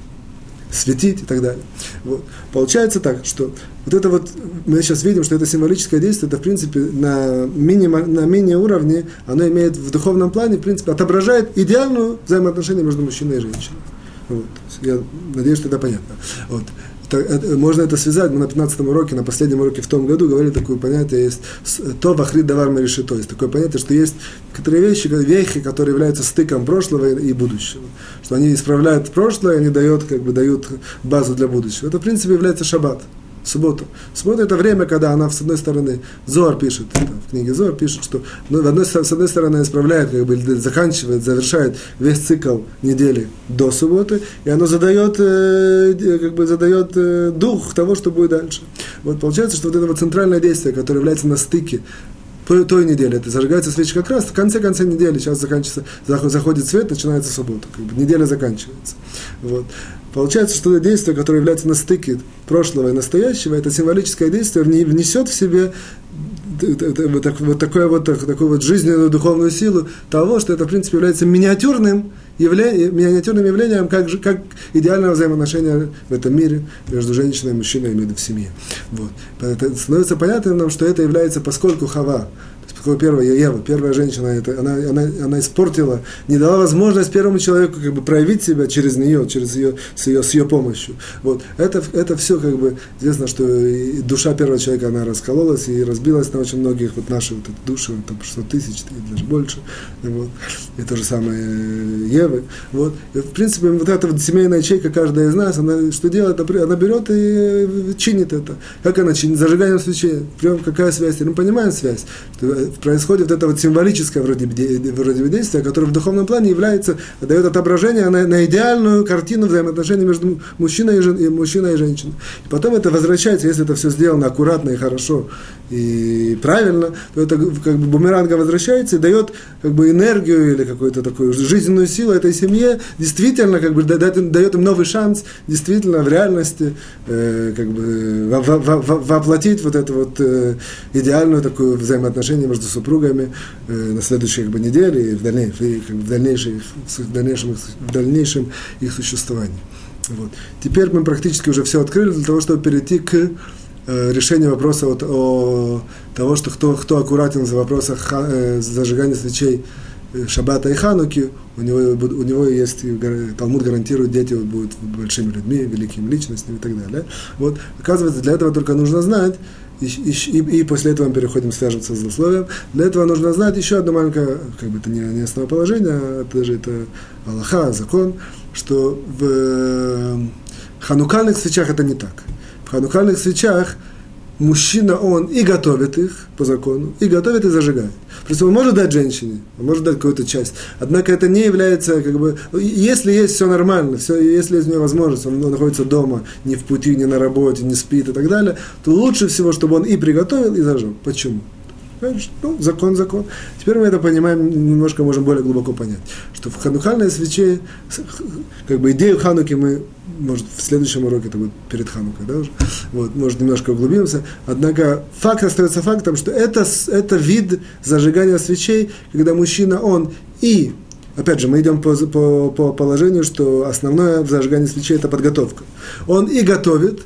[SPEAKER 1] светить и так далее. Вот. Получается так, что вот это вот, мы сейчас видим, что это символическое действие, это в принципе на мини, на мини-уровне, оно имеет в духовном плане, в принципе, отображает идеальную взаимоотношение между мужчиной и женщиной. Вот. Я надеюсь, что это понятно. Вот можно это связать, мы на 15 уроке, на последнем уроке в том году говорили такое понятие, есть то вахрит давар мереши, то есть такое понятие, что есть некоторые вещи, вехи, которые являются стыком прошлого и будущего, что они исправляют прошлое, они дают, как бы, дают базу для будущего. Это, в принципе, является шаббат субботу. Суббота – это время, когда она, с одной стороны, Зор пишет, в книге Зор пишет, что ну, одной, с одной стороны исправляет, как бы, заканчивает, завершает весь цикл недели до субботы, и оно задает, э, как бы, задает э, дух того, что будет дальше. Вот получается, что вот это вот центральное действие, которое является на стыке той недели. Это зажигается свечка как раз в конце конце недели. Сейчас заканчивается, заходит свет, начинается суббота. Как бы неделя заканчивается. Вот. Получается, что это действие, которое является на стыке прошлого и настоящего, это символическое действие внесет в себе вот, так, вот, такое вот, такую вот жизненную духовную силу того, что это, в принципе, является миниатюрным, явля... миниатюрным явлением, как, как идеального взаимоотношения в этом мире между женщиной и мужчиной, имею в семье. Вот. Это становится понятным нам, что это является, поскольку Хава, такое первая Ева, первая женщина, это, она, она, она испортила, не дала возможность первому человеку как бы проявить себя через нее, через ее, с ее, с ее помощью. Вот. Это, это все как бы известно, что душа первого человека, она раскололась и разбилась на очень многих вот наши вот эти души, там 600 тысяч и даже больше. Вот. И то же самое Евы. Вот. И, в принципе, вот эта вот семейная ячейка, каждая из нас, она что делает? Она берет и чинит это. Как она чинит? Зажиганием свечей. Прям какая связь? Мы понимаем связь происходит это вот символическое вроде, вроде бы действие, которое в духовном плане является, дает отображение на, на идеальную картину взаимоотношений между мужчиной и, жен, и, мужчиной и женщиной. И потом это возвращается, если это все сделано аккуратно и хорошо и правильно, то это как бы бумеранга возвращается и дает как бы энергию или какую-то такую жизненную силу этой семье, действительно как бы дает, им новый шанс, действительно в реальности э, как бы воплотить вот эту вот э, идеальную такую взаимоотношение между супругами э, на следующей как бы, неделе и в, дальней, и, как бы, в, дальнейшем, в, дальнейшем, в дальнейшем их существовании. Вот. Теперь мы практически уже все открыли для того, чтобы перейти к э, решению вопроса вот, о того, что кто, кто аккуратен за вопросах э, зажигания свечей э, Шаббата и Хануки, у него, у него есть, Талмуд гарантирует, дети будут большими людьми, великими личностями и так далее. Вот, оказывается, для этого только нужно знать, и, и, и после этого мы переходим, свяжемся с условием. Для этого нужно знать еще одно маленькое, как бы это не, не основоположение, а даже это Аллаха, закон, что в э, ханукальных свечах это не так. В ханукальных свечах мужчина, он и готовит их по закону, и готовит и зажигает. Просто он может дать женщине, он может дать какую-то часть. Однако это не является, как бы, если есть все нормально, все, если есть у него возможность, он находится дома, не в пути, не на работе, не спит и так далее, то лучше всего, чтобы он и приготовил, и зажег. Почему? Ну, закон, закон. Теперь мы это понимаем, немножко можем более глубоко понять, что в ханухальной свече, как бы идею Хануки мы, может, в следующем уроке, это будет перед Ханукой, да, уже, вот, может, немножко углубимся, однако факт остается фактом, что это, это вид зажигания свечей, когда мужчина, он и Опять же, мы идем по, по, по положению, что основное в зажигании свечей – это подготовка. Он и готовит,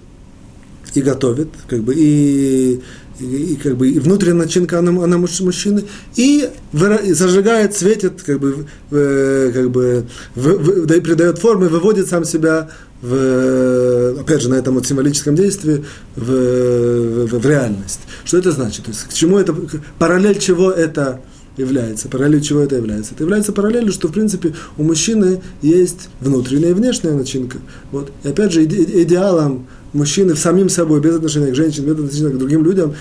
[SPEAKER 1] и готовит, как бы, и и, как бы и внутренняя начинка она, она мужчины, и, зажигает, светит, как бы, в, как бы в, в, да и придает формы, выводит сам себя в, опять же, на этом вот символическом действии в, в, в реальность. Что это значит? То есть, к чему это, параллель чего это является, параллель чего это является? Это является параллелью, что, в принципе, у мужчины есть внутренняя и внешняя начинка. Вот. И опять же, иде, идеалом мужчины в самим собой, без отношения к женщинам, без отношения к другим людям,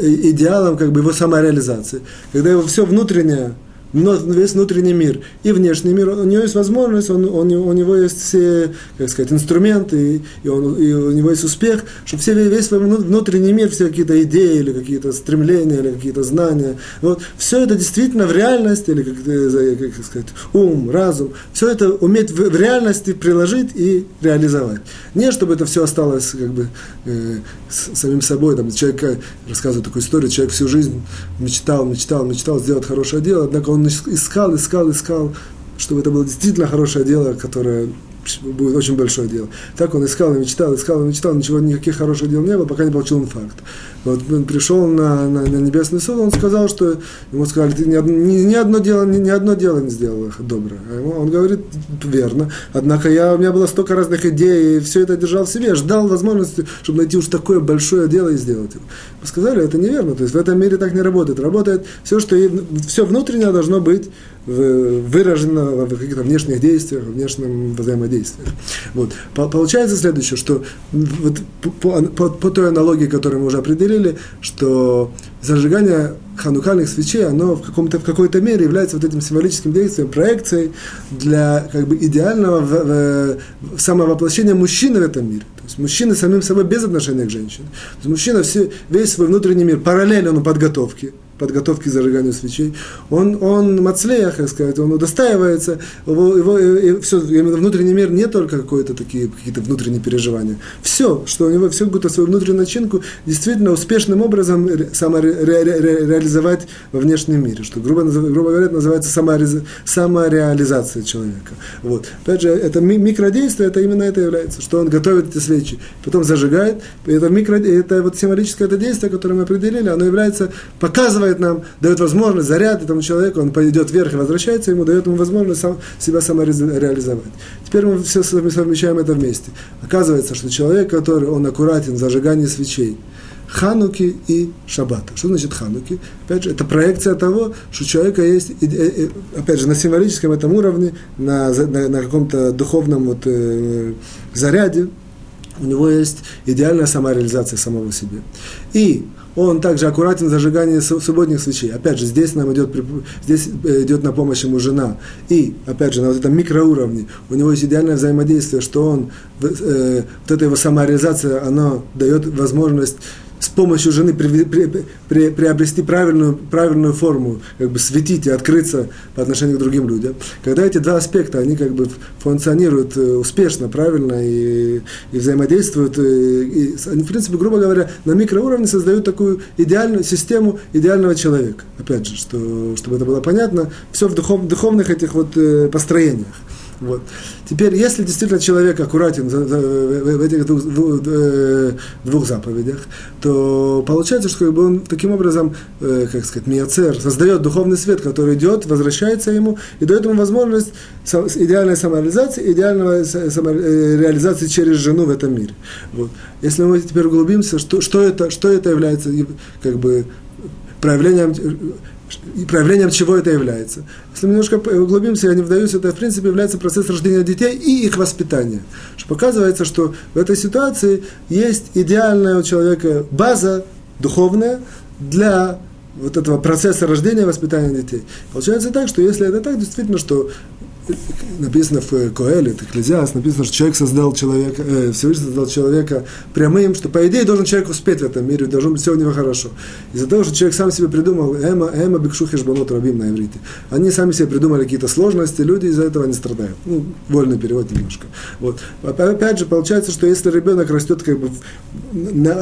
[SPEAKER 1] идеалом как бы его самореализации. Когда его все внутреннее весь внутренний мир и внешний мир, у него есть возможность, он, он, у него есть все, как сказать, инструменты, и, он, и у него есть успех, чтобы все, весь свой внутренний мир, все какие-то идеи, или какие-то стремления, или какие-то знания, вот, все это действительно в реальности, или как, как сказать, ум, разум, все это уметь в, в реальности приложить и реализовать. Не чтобы это все осталось как бы э, с самим собой, там, человек, рассказывает такую историю, человек всю жизнь мечтал, мечтал, мечтал сделать хорошее дело, однако он искал, искал, искал, чтобы это было действительно хорошее дело, которое будет очень большое дело. Так он искал и мечтал, искал и мечтал, ничего, никаких хороших дел не было, пока не получил инфаркт. Вот он пришел на, на, на небесный суд, он сказал, что ему сказали, ты ни, ни, ни, одно, дело, ни, ни одно дело не сделал доброе. А ему, он говорит, верно, однако я, у меня было столько разных идей, и все это держал в себе, ждал возможности, чтобы найти уж такое большое дело и сделать его. Мы сказали, это неверно, то есть в этом мире так не работает. Работает все, что все внутреннее должно быть выражено в каких-то внешних действиях, внешнем взаимодействии. Вот. Получается следующее, что вот по, по, по той аналогии, которую мы уже определили, что зажигание ханукальных свечей, оно в, каком-то, в какой-то мере является вот этим символическим действием, проекцией для как бы, идеального в, в, самовоплощения мужчины в этом мире. То есть мужчина самим собой без отношения к женщине. То есть мужчина все, весь свой внутренний мир параллельно он подготовке, подготовки к зажиганию свечей, он, он мацлеях, так сказать, он удостаивается, его, его, и все, именно внутренний мир не только какое-то такие, какие-то внутренние переживания. Все, что у него, все какую-то свою внутреннюю начинку действительно успешным образом самореализовать во внешнем мире, что, грубо, грубо говоря, называется самореализация человека. Вот. Опять же, это микродействие, это именно это является, что он готовит эти свечи, потом зажигает, это, микро, это вот символическое это действие, которое мы определили, оно является, показывает дает нам, дает возможность, заряд этому человеку, он пойдет вверх и возвращается ему, дает ему возможность сам, себя самореализовать. Теперь мы все совмещаем это вместе. Оказывается, что человек, который, он аккуратен в зажигании свечей, Хануки и Шаббата. Что значит Хануки? Опять же, это проекция того, что у человека есть, опять же, на символическом этом уровне, на, на, на каком-то духовном вот, э, заряде, у него есть идеальная самореализация самого себе. И он также аккуратен в зажигании субботних свечей. Опять же, здесь нам идет, здесь э, идет на помощь ему жена. И, опять же, на вот этом микроуровне у него есть идеальное взаимодействие, что он, э, вот эта его самореализация, она дает возможность с помощью жены при, при, при, приобрести правильную, правильную форму, как бы светить и открыться по отношению к другим людям. Когда эти два аспекта, они как бы функционируют э, успешно, правильно и, и взаимодействуют, и, э, и они, в принципе, грубо говоря, на микроуровне создают такую идеальную систему идеального человека. Опять же, что, чтобы это было понятно, все в духов, духовных этих вот э, построениях. Вот. Теперь, если действительно человек аккуратен в, этих двух, в, э, двух заповедях, то получается, что он таким образом, э, как сказать, миоцер, создает духовный свет, который идет, возвращается ему и дает ему возможность идеальной самореализации, идеальной самореализации через жену в этом мире. Вот. Если мы теперь углубимся, что, что, это, что это является как бы проявлением и проявлением чего это является. Если мы немножко углубимся, я не вдаюсь, это в принципе является процесс рождения детей и их воспитания. Что показывается, что в этой ситуации есть идеальная у человека база духовная для вот этого процесса рождения и воспитания детей. Получается так, что если это так, действительно, что написано в Коэле, Экклезиас, написано, что человек создал человека, э, Всевышний создал человека прямым, что по идее должен человек успеть в этом мире, должно быть все у него хорошо. Из-за того, что человек сам себе придумал, эма, эма бикшу хешбанот рабим на иврите. Они сами себе придумали какие-то сложности, люди из-за этого не страдают. Ну, вольный перевод немножко. Вот. Опять же, получается, что если ребенок растет как бы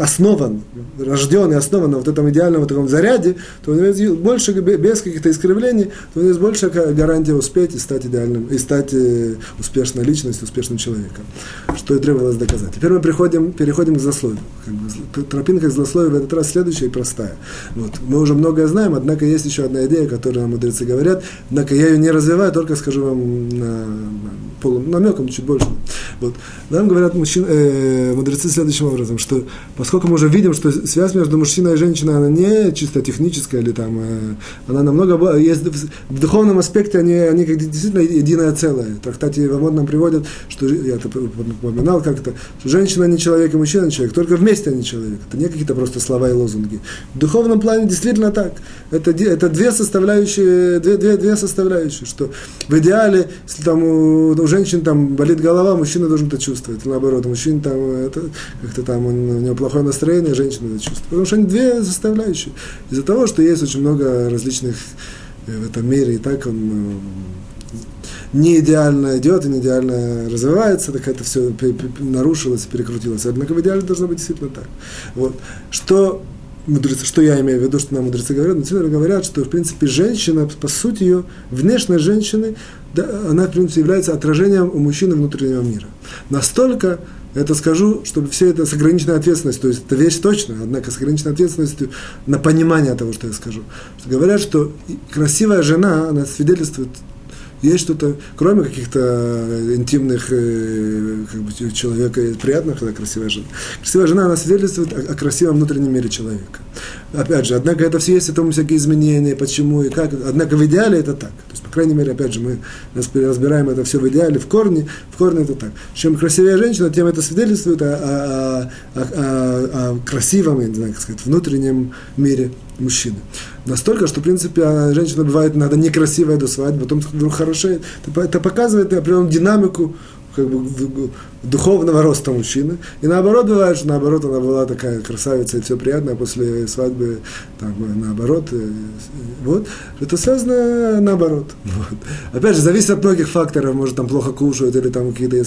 [SPEAKER 1] основан, рожден и основан на вот этом идеальном вот таком заряде, то у него есть больше, без каких-то искривлений, то у него есть большая гарантия успеть и стать идеальным идеальным, и стать э, успешной личностью, успешным человеком. Что и требовалось доказать. Теперь мы приходим, переходим к злословию. Как бы, тропинка к злословию в этот раз следующая и простая. Вот. Мы уже многое знаем, однако есть еще одна идея, которую нам мудрецы говорят, однако я ее не развиваю, только скажу вам на, полу, намеком чуть больше. Вот. Нам говорят мужчин, э, мудрецы следующим образом, что поскольку мы уже видим, что связь между мужчиной и женщиной, она не чисто техническая, или там, э, она намного, есть в духовном аспекте они, они как действительно единое целое. В трактате Вавод нам приводят, что, я это упоминал как-то, что женщина не человек и мужчина не человек, только вместе они человек. Это не какие-то просто слова и лозунги. В духовном плане действительно так. Это, это две составляющие, две, две, две составляющие, что в идеале, если там у, у женщин там болит голова, мужчина должен это чувствовать. Наоборот, мужчина там это, как-то там у него плохое настроение, женщина это чувствует. Потому что они две составляющие. Из-за того, что есть очень много различных э, в этом мире, и так он э, не идеально идет и не идеально развивается, так это все нарушилось, перекрутилось. Однако в идеале должно быть действительно так. Вот. Что мудрецы, что я имею в виду, что нам мудрецы говорят, мудрецы говорят, что, в принципе, женщина, по сути ее, внешность женщины, да, она, в принципе, является отражением у мужчины внутреннего мира. Настолько, это скажу, чтобы все это с ограниченной ответственностью, то есть это вещь точно, однако с ограниченной ответственностью на понимание того, что я скажу. Что говорят, что красивая жена, она свидетельствует есть что-то, кроме каких-то интимных э, как бы, человека, приятных, когда красивая жена. Красивая жена, она свидетельствует о, о красивом внутреннем мире человека. Опять же, однако это все есть, это всякие изменения, почему и как. Однако в идеале это так. Крайней мере, опять же, мы разбираем это все в идеале, в корне, в корне это так. Чем красивее женщина, тем это свидетельствует о, о, о, о, о красивом, я не знаю, как сказать, внутреннем мире мужчины. Настолько, что, в принципе, женщина бывает иногда некрасивая до свадьбы, потом вдруг хорошеет. Это показывает определенную динамику как бы, духовного роста мужчины. И наоборот бывает, что наоборот она была такая красавица и все приятное, а после свадьбы там, наоборот. И, вот. Это связано наоборот. Вот. Опять же, зависит от многих факторов. Может, там плохо кушают, или там какие-то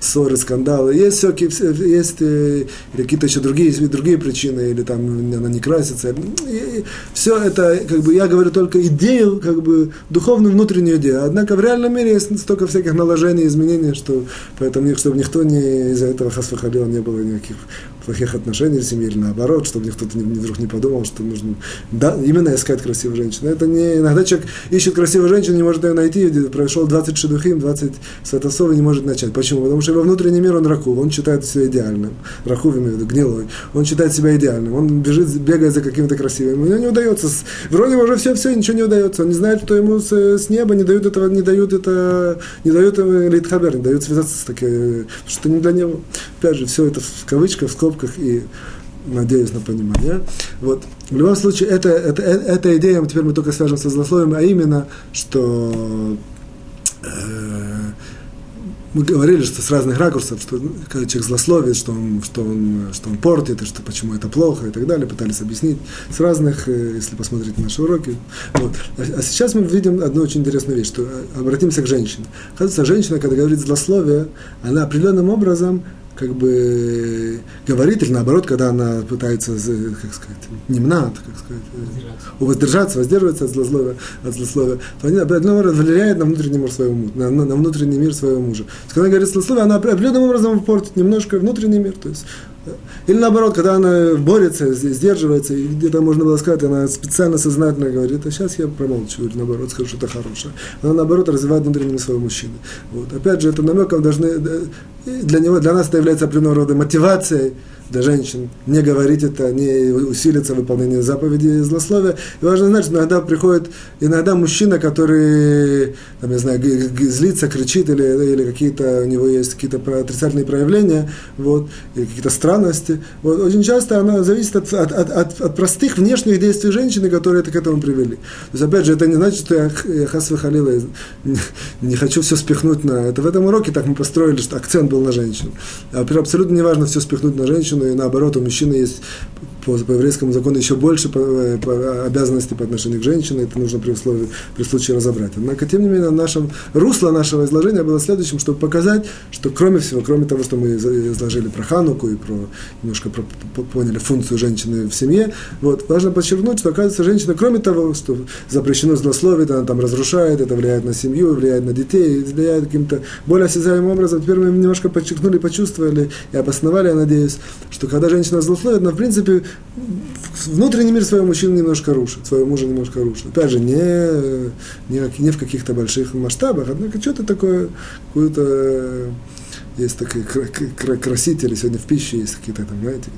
[SPEAKER 1] ссоры, скандалы. Есть, все, есть э, какие-то еще другие, другие причины, или там она не красится. И все это, как бы, я говорю только идею, как бы, духовную внутреннюю идею. Однако в реальном мире есть столько всяких наложений, изменений, что поэтому, чтобы не никто не из-за этого хасвахалила не было никаких плохих отношений в семье или наоборот, чтобы никто не, вдруг не подумал, что нужно да, именно искать красивую женщину. Это не иногда человек ищет красивую женщину, не может ее найти, прошел 20 шедухим, 20 святосов и не может начать. Почему? Потому что его внутренний мир, он ракув, он считает себя идеальным. Ракув, имею в виду, гнилой. Он считает себя идеальным. Он бежит, бегает за каким-то красивым. Ему не удается. Вроде уже все, все, ничего не удается. Он не знает, что ему с, с неба не дают этого, не дают это, не дают литхабер, не дают связаться с таким, что не для него. Опять же, все это в кавычках, в скобках скобках и надеюсь на понимание. Вот. В любом случае, это, это, э, эта идея, теперь мы только свяжем со злословием, а именно, что э, мы говорили, что с разных ракурсов, что когда человек злословит, что он, что, он, что он портит, и что почему это плохо и так далее, пытались объяснить с разных, э, если посмотреть наши уроки. Вот. А, а сейчас мы видим одну очень интересную вещь, что э, обратимся к женщине. Оказывается, женщина, когда говорит злословие, она определенным образом как бы говорит, или наоборот, когда она пытается, как сказать, немнат, как сказать, воздержаться, воздержаться воздерживаться от злословия, от злословия, то они определенным образом влияют на внутренний мир своего мужа, на, на, внутренний мир своего мужа. То есть, когда она говорит злословие, она определенным образом портит немножко внутренний мир. То есть, или наоборот, когда она борется, сдерживается, и где-то можно было сказать, она специально, сознательно говорит, а сейчас я промолчу, или наоборот, скажу что-то хорошее. Она наоборот развивает внутренний мир своего мужчины. Вот. Опять же, это намеком должны, для него, для нас это является определенного рода мотивацией, для женщин, не говорить это, не усилиться выполнение заповеди злословия. И важно знать, что иногда приходит, иногда мужчина, который, там, я знаю, злится, кричит, или, или какие-то, у него есть какие-то отрицательные проявления, вот, или какие-то странности. Вот, очень часто оно зависит от, от, от, от, простых внешних действий женщины, которые это к этому привели. То есть, опять же, это не значит, что я, я хас выхалила, не, не хочу все спихнуть на... Это в этом уроке так мы построили, что акцент был на женщину. А абсолютно не важно все спихнуть на женщину, женщину, и наоборот, у мужчины есть по, по еврейскому закону еще больше по, по, обязанностей по отношению к женщине, это нужно при, условии, при случае разобрать. Однако, тем не менее, нашем, русло нашего изложения было следующим, чтобы показать, что кроме всего, кроме того, что мы изложили про Хануку и про, немножко про, поняли функцию женщины в семье, вот, важно подчеркнуть, что, оказывается, женщина, кроме того, что запрещено злословить, она там разрушает, это влияет на семью, влияет на детей, влияет каким-то более осязаемым образом. Теперь мы немножко подчеркнули, почувствовали и обосновали, я надеюсь, что когда женщина злословит, она, в принципе, внутренний мир своего мужчины немножко рушит, своего мужа немножко рушит. Опять же, не, не, не в каких-то больших масштабах, однако что-то такое, какое-то есть такие красители, сегодня в пище есть какие-то там, знаете,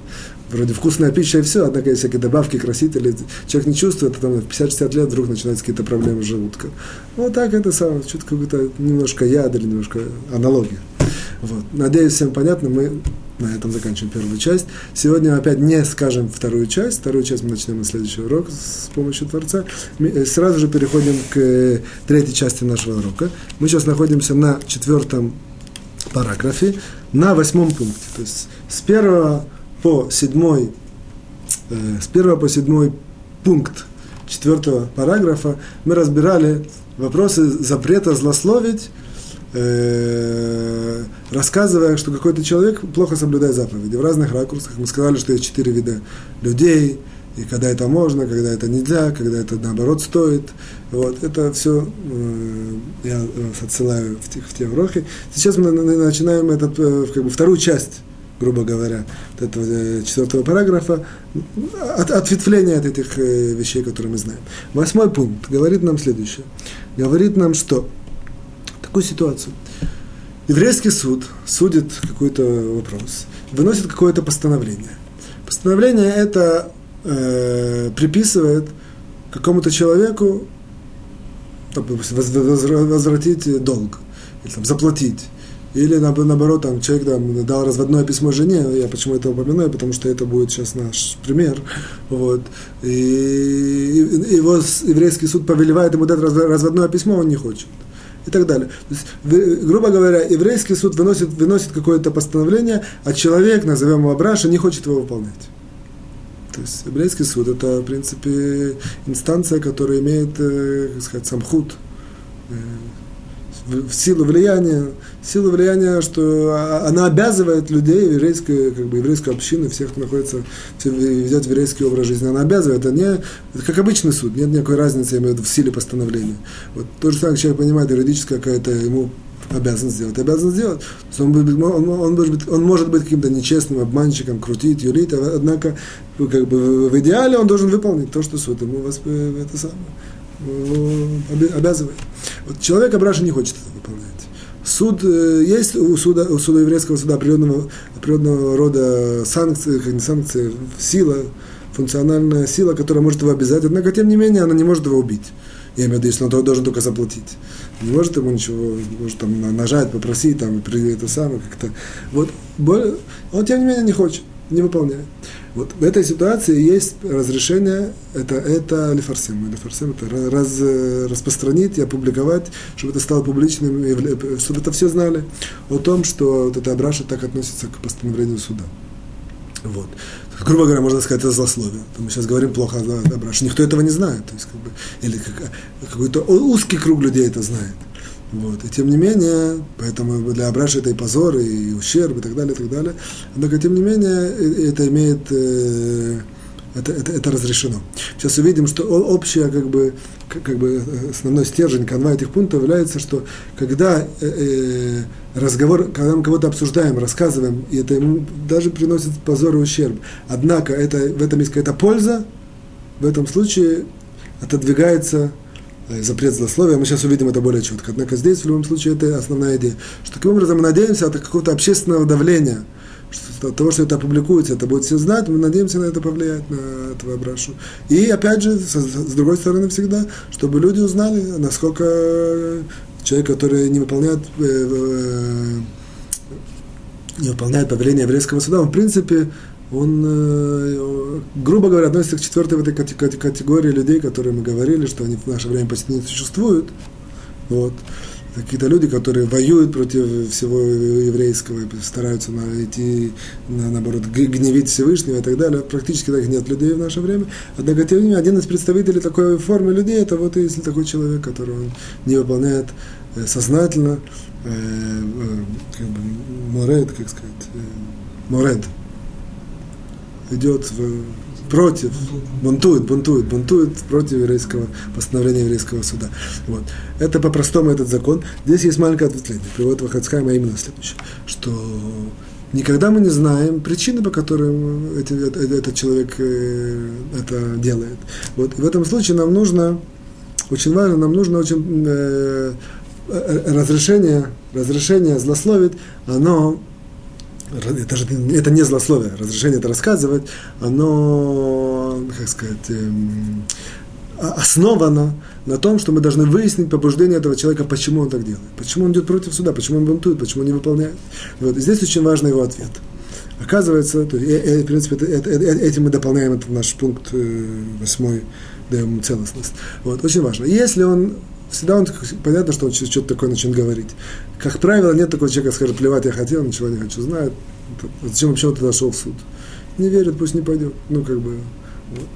[SPEAKER 1] вроде вкусная пища и все, однако есть всякие добавки, красители, человек не чувствует, а там в 50-60 лет вдруг начинаются какие-то проблемы с желудком. Вот так это самое, что-то какой-то немножко яд или немножко аналогия. Вот. Надеюсь, всем понятно, мы на этом заканчиваем первую часть. Сегодня опять не скажем вторую часть. Вторую часть мы начнем на следующий урок с помощью Творца. Мы э, сразу же переходим к э, третьей части нашего урока. Мы сейчас находимся на четвертом параграфе, на восьмом пункте. То есть с первого по седьмой, э, с первого по седьмой пункт четвертого параграфа мы разбирали вопросы запрета злословить э, рассказывая, что какой-то человек плохо соблюдает заповеди. В разных ракурсах мы сказали, что есть четыре вида людей, и когда это можно, когда это нельзя, когда это наоборот стоит. Вот, это все э, я вас отсылаю в те, в те уроки. Сейчас мы начинаем этот, э, как бы, вторую часть грубо говоря, от этого э, четвертого параграфа, от, ответвления от этих э, вещей, которые мы знаем. Восьмой пункт говорит нам следующее. Говорит нам, что такую ситуацию. Еврейский суд судит какой-то вопрос, выносит какое-то постановление. Постановление это э, приписывает какому-то человеку возвратить долг, или там, заплатить. Или наоборот, там, человек там, дал разводное письмо жене, я почему это упоминаю, потому что это будет сейчас наш пример. Вот. И его еврейский суд повелевает ему дать разводное письмо, он не хочет и так далее. То есть, грубо говоря, еврейский суд выносит, выносит какое-то постановление, а человек, назовем его Абраша, не хочет его выполнять. То есть еврейский суд это, в принципе, инстанция, которая имеет, э, как сказать, самхут, э, в силу влияния, силу влияния, что она обязывает людей, еврейскую, как бы еврейскую общину, всех, кто находится, ведет еврейский образ жизни, она обязывает, это не, как обычный суд, нет никакой разницы, я имею в виду, в силе постановления. Вот то же самое, человек понимает, юридическая какая-то ему обязан сделать, обязан сделать. Он, он, он, может быть, он может быть каким-то нечестным обманщиком, крутить, юлить, однако как бы, в идеале он должен выполнить то, что суд ему восп... это самое, обязывает. Вот человек Абраша не хочет это выполнять. Суд, э, есть у суда, у суда еврейского суда определенного, определенного рода санкции, не санкции, сила, функциональная сила, которая может его обязать, однако, тем не менее, она не может его убить. Я имею в виду, если он должен только заплатить. Не может ему ничего, может там нажать, попросить, там, это самое как-то. Вот, он тем не менее не хочет. Не выполняет. Вот в этой ситуации есть разрешение, это, это лефарсим. Лефарсим это раз, распространить и опубликовать, чтобы это стало публичным, чтобы это все знали о том, что вот эта Абраша так относится к постановлению суда. Вот. Грубо говоря, можно сказать, это злословие. Мы сейчас говорим плохо о Абраше. Никто этого не знает. То есть, как бы, или как, какой-то узкий круг людей это знает. Вот. И тем не менее, поэтому для Абраша это и позор, и ущерб, и так далее, и так далее. Однако, тем не менее, это имеет, э, это, это, это разрешено. Сейчас увидим, что общая, как бы, как бы основной стержень, канва этих пунктов является, что когда э, э, разговор, когда мы кого-то обсуждаем, рассказываем, и это ему даже приносит позор и ущерб, однако это, в этом есть какая-то польза, в этом случае отодвигается запрет злословия, мы сейчас увидим это более четко. Однако здесь, в любом случае, это основная идея. Что таким образом мы надеемся от какого-то общественного давления, что, от того, что это опубликуется, это будет все знать, мы надеемся на это повлиять, на этого Абрашу. И опять же, с, с другой стороны всегда, чтобы люди узнали, насколько человек, который не выполняет э, э, не выполняет повеление еврейского суда, он, в принципе, он, э, грубо говоря, относится к четвертой в этой категории людей, которые мы говорили, что они в наше время почти не существуют. Вот. Какие-то люди, которые воюют против всего еврейского стараются найти, наоборот, гневить Всевышнего и так далее. Практически таких нет людей в наше время. Однако, тем не менее, один из представителей такой формы людей, это вот если такой человек, который он не выполняет э, сознательно, э, как бы, морет, как сказать, морет, идет в, против, бунтует, бунтует, бунтует против еврейского постановления еврейского суда. Вот. Это по-простому этот закон. Здесь есть маленькое ответвление. Привод Вахацкайма а именно следующее, что никогда мы не знаем причины, по которым эти, этот человек э, это делает. Вот. И в этом случае нам нужно, очень важно, нам нужно очень э, э разрешение, разрешение злословить, оно это, же, это не злословие, разрешение это рассказывать, оно, как сказать, эм, основано на том, что мы должны выяснить побуждение этого человека, почему он так делает, почему он идет против суда, почему он бунтует, почему он не выполняет. Вот. И здесь очень важный его ответ. Оказывается, то есть, э, э, в принципе, это, это, этим мы дополняем этот наш пункт э, восьмой, даем ему целостность. Вот, очень важно. Если он всегда он, понятно, что он что-то такое начнет говорить. Как правило, нет такого человека, скажет, плевать я хотел, ничего не хочу, знает. Зачем вообще он туда шел в суд? Не верит, пусть не пойдет. Ну, как бы, вот.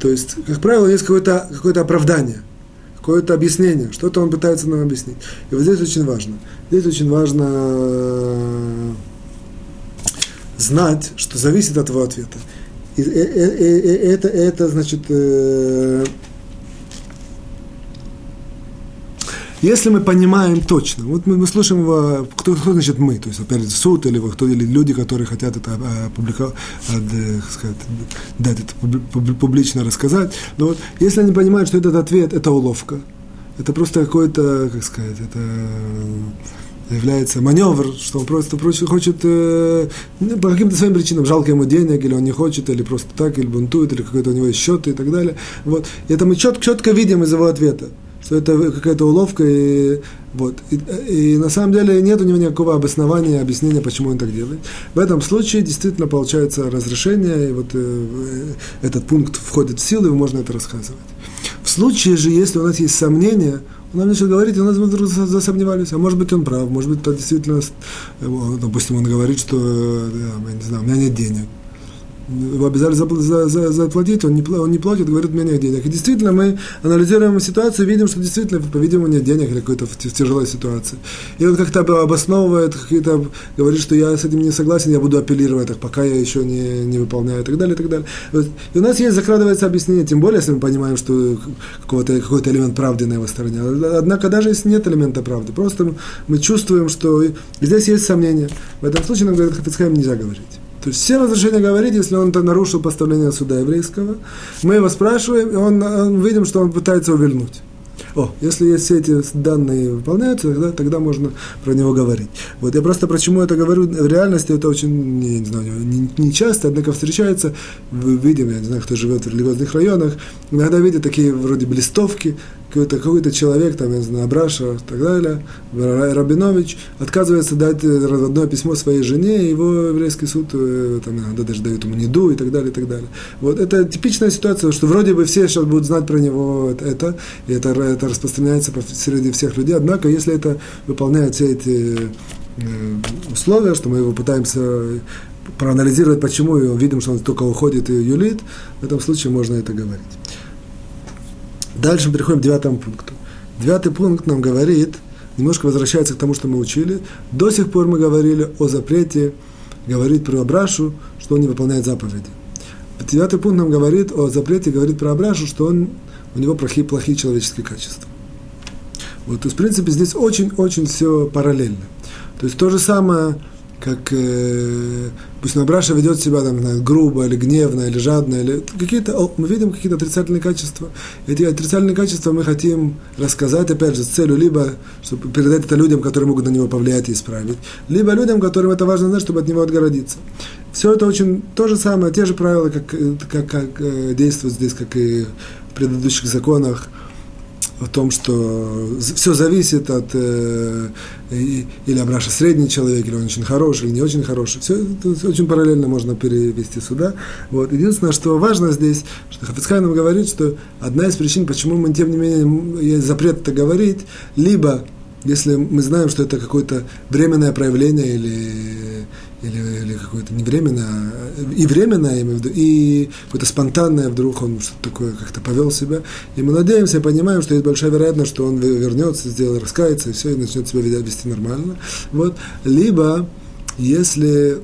[SPEAKER 1] То есть, как правило, есть какое-то какое оправдание, какое-то объяснение, что-то он пытается нам объяснить. И вот здесь очень важно. Здесь очень важно э, знать, что зависит от его ответа. И, и, и, и, это, это, значит, Если мы понимаем точно, вот мы, мы слушаем его, кто, кто значит мы, то есть опять суд или, кто, или люди, которые хотят это опубликовать, э, сказать, дать это публично рассказать, но вот если они понимают, что этот ответ – это уловка, это просто какой-то, как сказать, это является маневр, что он просто хочет э, по каким-то своим причинам, жалко ему денег, или он не хочет, или просто так, или бунтует, или какой-то у него есть счет и так далее. Вот. И это мы четко, четко видим из его ответа что это какая-то уловка, и, вот. И, и на самом деле нет у него никакого обоснования, объяснения, почему он так делает. В этом случае действительно получается разрешение, и вот э, этот пункт входит в силу, и можно это рассказывать. В случае же, если у нас есть сомнения, он нам начал говорить, и у нас вдруг засомневались, а может быть он прав, может быть, это действительно, э, допустим, он говорит, что, э, я не знаю, у меня нет денег его обязали заплатить, он не, он не платит, говорит, у меня нет денег. И действительно, мы анализируем ситуацию, видим, что действительно, по-видимому, нет денег или какой-то в тяжелой ситуации. И он как-то обосновывает, какие-то, говорит, что я с этим не согласен, я буду апеллировать, так пока я еще не, не выполняю, и так далее, и так далее. И у нас есть, закрадывается объяснение, тем более, если мы понимаем, что какой-то какой элемент правды на его стороне. Однако, даже если нет элемента правды, просто мы чувствуем, что здесь есть сомнения. В этом случае нам говорят, Хафицхайм нельзя говорить. То есть все разрешения говорить, если он нарушил поставление суда еврейского. Мы его спрашиваем, и он, он видим, что он пытается увильнуть. О, если есть все эти данные выполняются, тогда, тогда можно про него говорить. Вот я просто почему это говорю, в реальности это очень, не, не знаю, не, не часто, однако встречается, видим, я не знаю, кто живет в религиозных районах, иногда видят такие вроде бы какой-то какой человек, там, я знаю, Абраша и так далее, Рабинович, отказывается дать разводное письмо своей жене, и его еврейский суд э, там, иногда даже дают ему неду и так далее, и так далее. Вот это типичная ситуация, что вроде бы все сейчас будут знать про него это, и это, это распространяется среди всех людей, однако, если это выполняет все эти э, условия, что мы его пытаемся проанализировать, почему, и видим, что он только уходит и юлит, в этом случае можно это говорить. Дальше мы переходим к девятому пункту. Девятый пункт нам говорит, немножко возвращается к тому, что мы учили. До сих пор мы говорили о запрете говорить про Абрашу, что он не выполняет заповеди. Девятый пункт нам говорит о запрете, говорит про Абрашу, что он, у него плохие, плохие человеческие качества. Вот, то есть, в принципе, здесь очень-очень все параллельно. То есть то же самое, как э, пусть Набраша ведет себя там, знаю, грубо или гневно или жадно, или какие-то, мы видим какие-то отрицательные качества. Эти отрицательные качества мы хотим рассказать, опять же, с целью либо, чтобы передать это людям, которые могут на него повлиять и исправить, либо людям, которым это важно знать, чтобы от него отгородиться. Все это очень то же самое, те же правила, как, как, как э, действуют здесь, как и в предыдущих законах о том, что все зависит от э, или Абраша средний человек, или он очень хороший, или не очень хороший. Все это очень параллельно можно перевести сюда. Вот. Единственное, что важно здесь, что Хафицхай нам говорит, что одна из причин, почему мы, тем не менее, есть запрет это говорить, либо если мы знаем, что это какое-то временное проявление или или, или какое-то не временное, а, и временное, я имею в виду, и какое-то спонтанное, вдруг он что-то такое как-то повел себя. И мы надеемся, понимаем, что есть большая вероятность, что он вернется, сделает, раскается, и все, и начнет себя вести нормально. Вот. Либо, если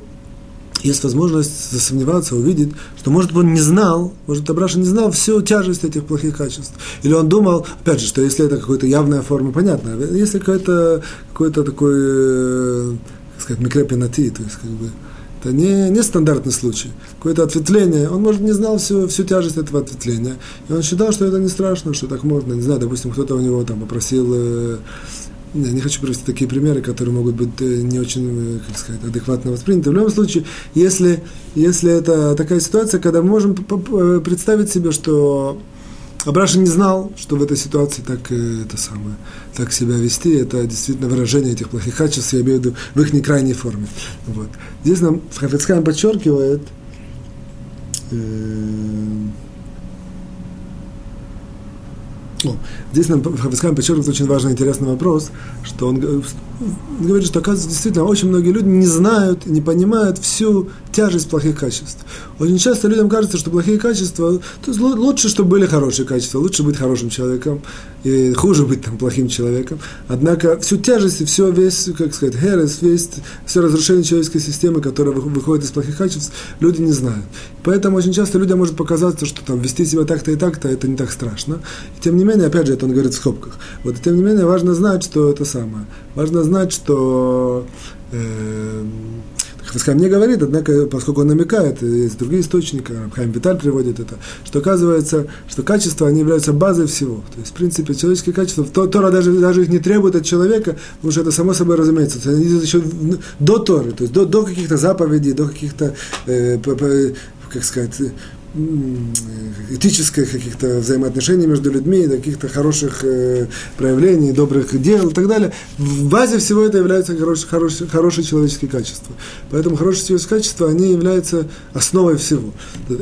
[SPEAKER 1] есть возможность засомневаться, увидеть, что, может он не знал, может, Абраша не знал всю тяжесть этих плохих качеств. Или он думал, опять же, что если это какая-то явная форма, понятно, если какой-то какой такой э, сказать, микропенати, то есть как бы это не, не стандартный случай. Какое-то ответвление, он, может, не знал всю, всю тяжесть этого ответвления. И он считал, что это не страшно, что так можно. Не знаю, допустим, кто-то у него там попросил... Э, не, не хочу привести такие примеры, которые могут быть э, не очень, э, как сказать, адекватно восприняты. В любом случае, если, если это такая ситуация, когда мы можем представить себе, что Абраша не знал, что в этой ситуации так, э, это самое, так себя вести. Это действительно выражение этих плохих качеств, я имею в виду в их некрайней форме. Вот. Здесь нам Хафицхайм подчеркивает, э, о, здесь нам Хафицхайм подчеркивает очень важный интересный вопрос, что он говорит, что, оказывается, действительно, очень многие люди не знают, не понимают всю тяжесть плохих качеств. Очень часто людям кажется, что плохие качества, то есть лучше, чтобы были хорошие качества, лучше быть хорошим человеком, и хуже быть там плохим человеком. Однако всю тяжесть и все, весь, как сказать, херес, весь, все разрушение человеческой системы, которая выходит из плохих качеств, люди не знают. Поэтому очень часто людям может показаться, что там вести себя так-то и так-то, это не так страшно. И тем не менее, опять же, это он говорит в скобках. Вот, и тем не менее, важно знать, что это самое. Важно знать, что э, Хафицхайм не говорит, однако, поскольку он намекает, есть другие источники, Хайм Виталь приводит это, что оказывается, что качества, они являются базой всего. То есть, в принципе, человеческие качества, Тора даже, даже их не требует от человека, потому что это само собой разумеется. Они идут еще до Торы, то есть до, до каких-то заповедей, до каких-то, э, как сказать, этических каких-то взаимоотношений между людьми, каких-то хороших э, проявлений, добрых дел и так далее. В базе всего это является хорошие, хорошие, хорошие человеческие качества. Поэтому хорошие человеческие качества, они являются основой всего.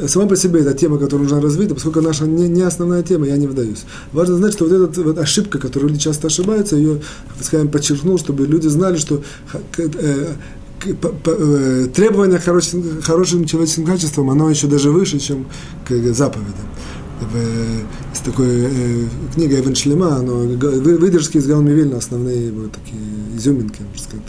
[SPEAKER 1] Сама по себе эта тема, которую нужно развить, поскольку наша не, не основная тема, я не вдаюсь. Важно знать, что вот эта вот ошибка, которую люди часто ошибаются, ее, скажем, подчеркнул, чтобы люди знали, что э, Э, требование к хорошим, хорошим человеческим качествам, оно еще даже выше, чем к заповедям. В, есть такой э, книга Эвен Шлема, но выдержки из Галми Вильна, основные его такие изюминки, можно сказать.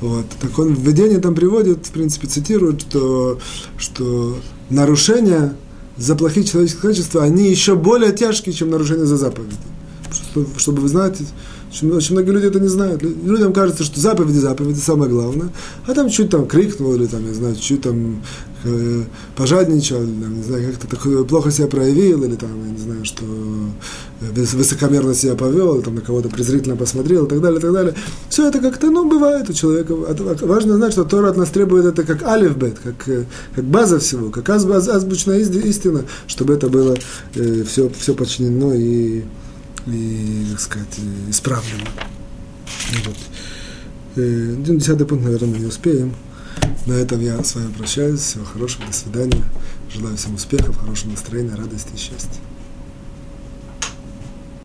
[SPEAKER 1] Вот. Так он в введении там приводит, в принципе, цитирует, что, что нарушения за плохие человеческие качества, они еще более тяжкие, чем нарушения за заповеди. Чтобы, чтобы вы знаете, очень, очень многие люди это не знают. Людям кажется, что заповеди, заповеди самое главное. А там чуть там крикнул, или там, не знаю, чуть там э, пожадничал, или, там, не знаю, как-то так плохо себя проявил, или там, я не знаю, что э, высокомерно себя повел, там на кого-то презрительно посмотрел, и так далее, и так далее. Все это как-то, ну, бывает у человека. Важно знать, что Тора от нас требует это как алифбет, как, э, как база всего, как азб, азбучная истина, чтобы это было э, все, все подчинено и и, так сказать, исправлено. Вот. Э, десятый пункт, наверное, не успеем. На этом я с вами прощаюсь. Всего хорошего, до свидания. Желаю всем успехов, хорошего настроения, радости и счастья.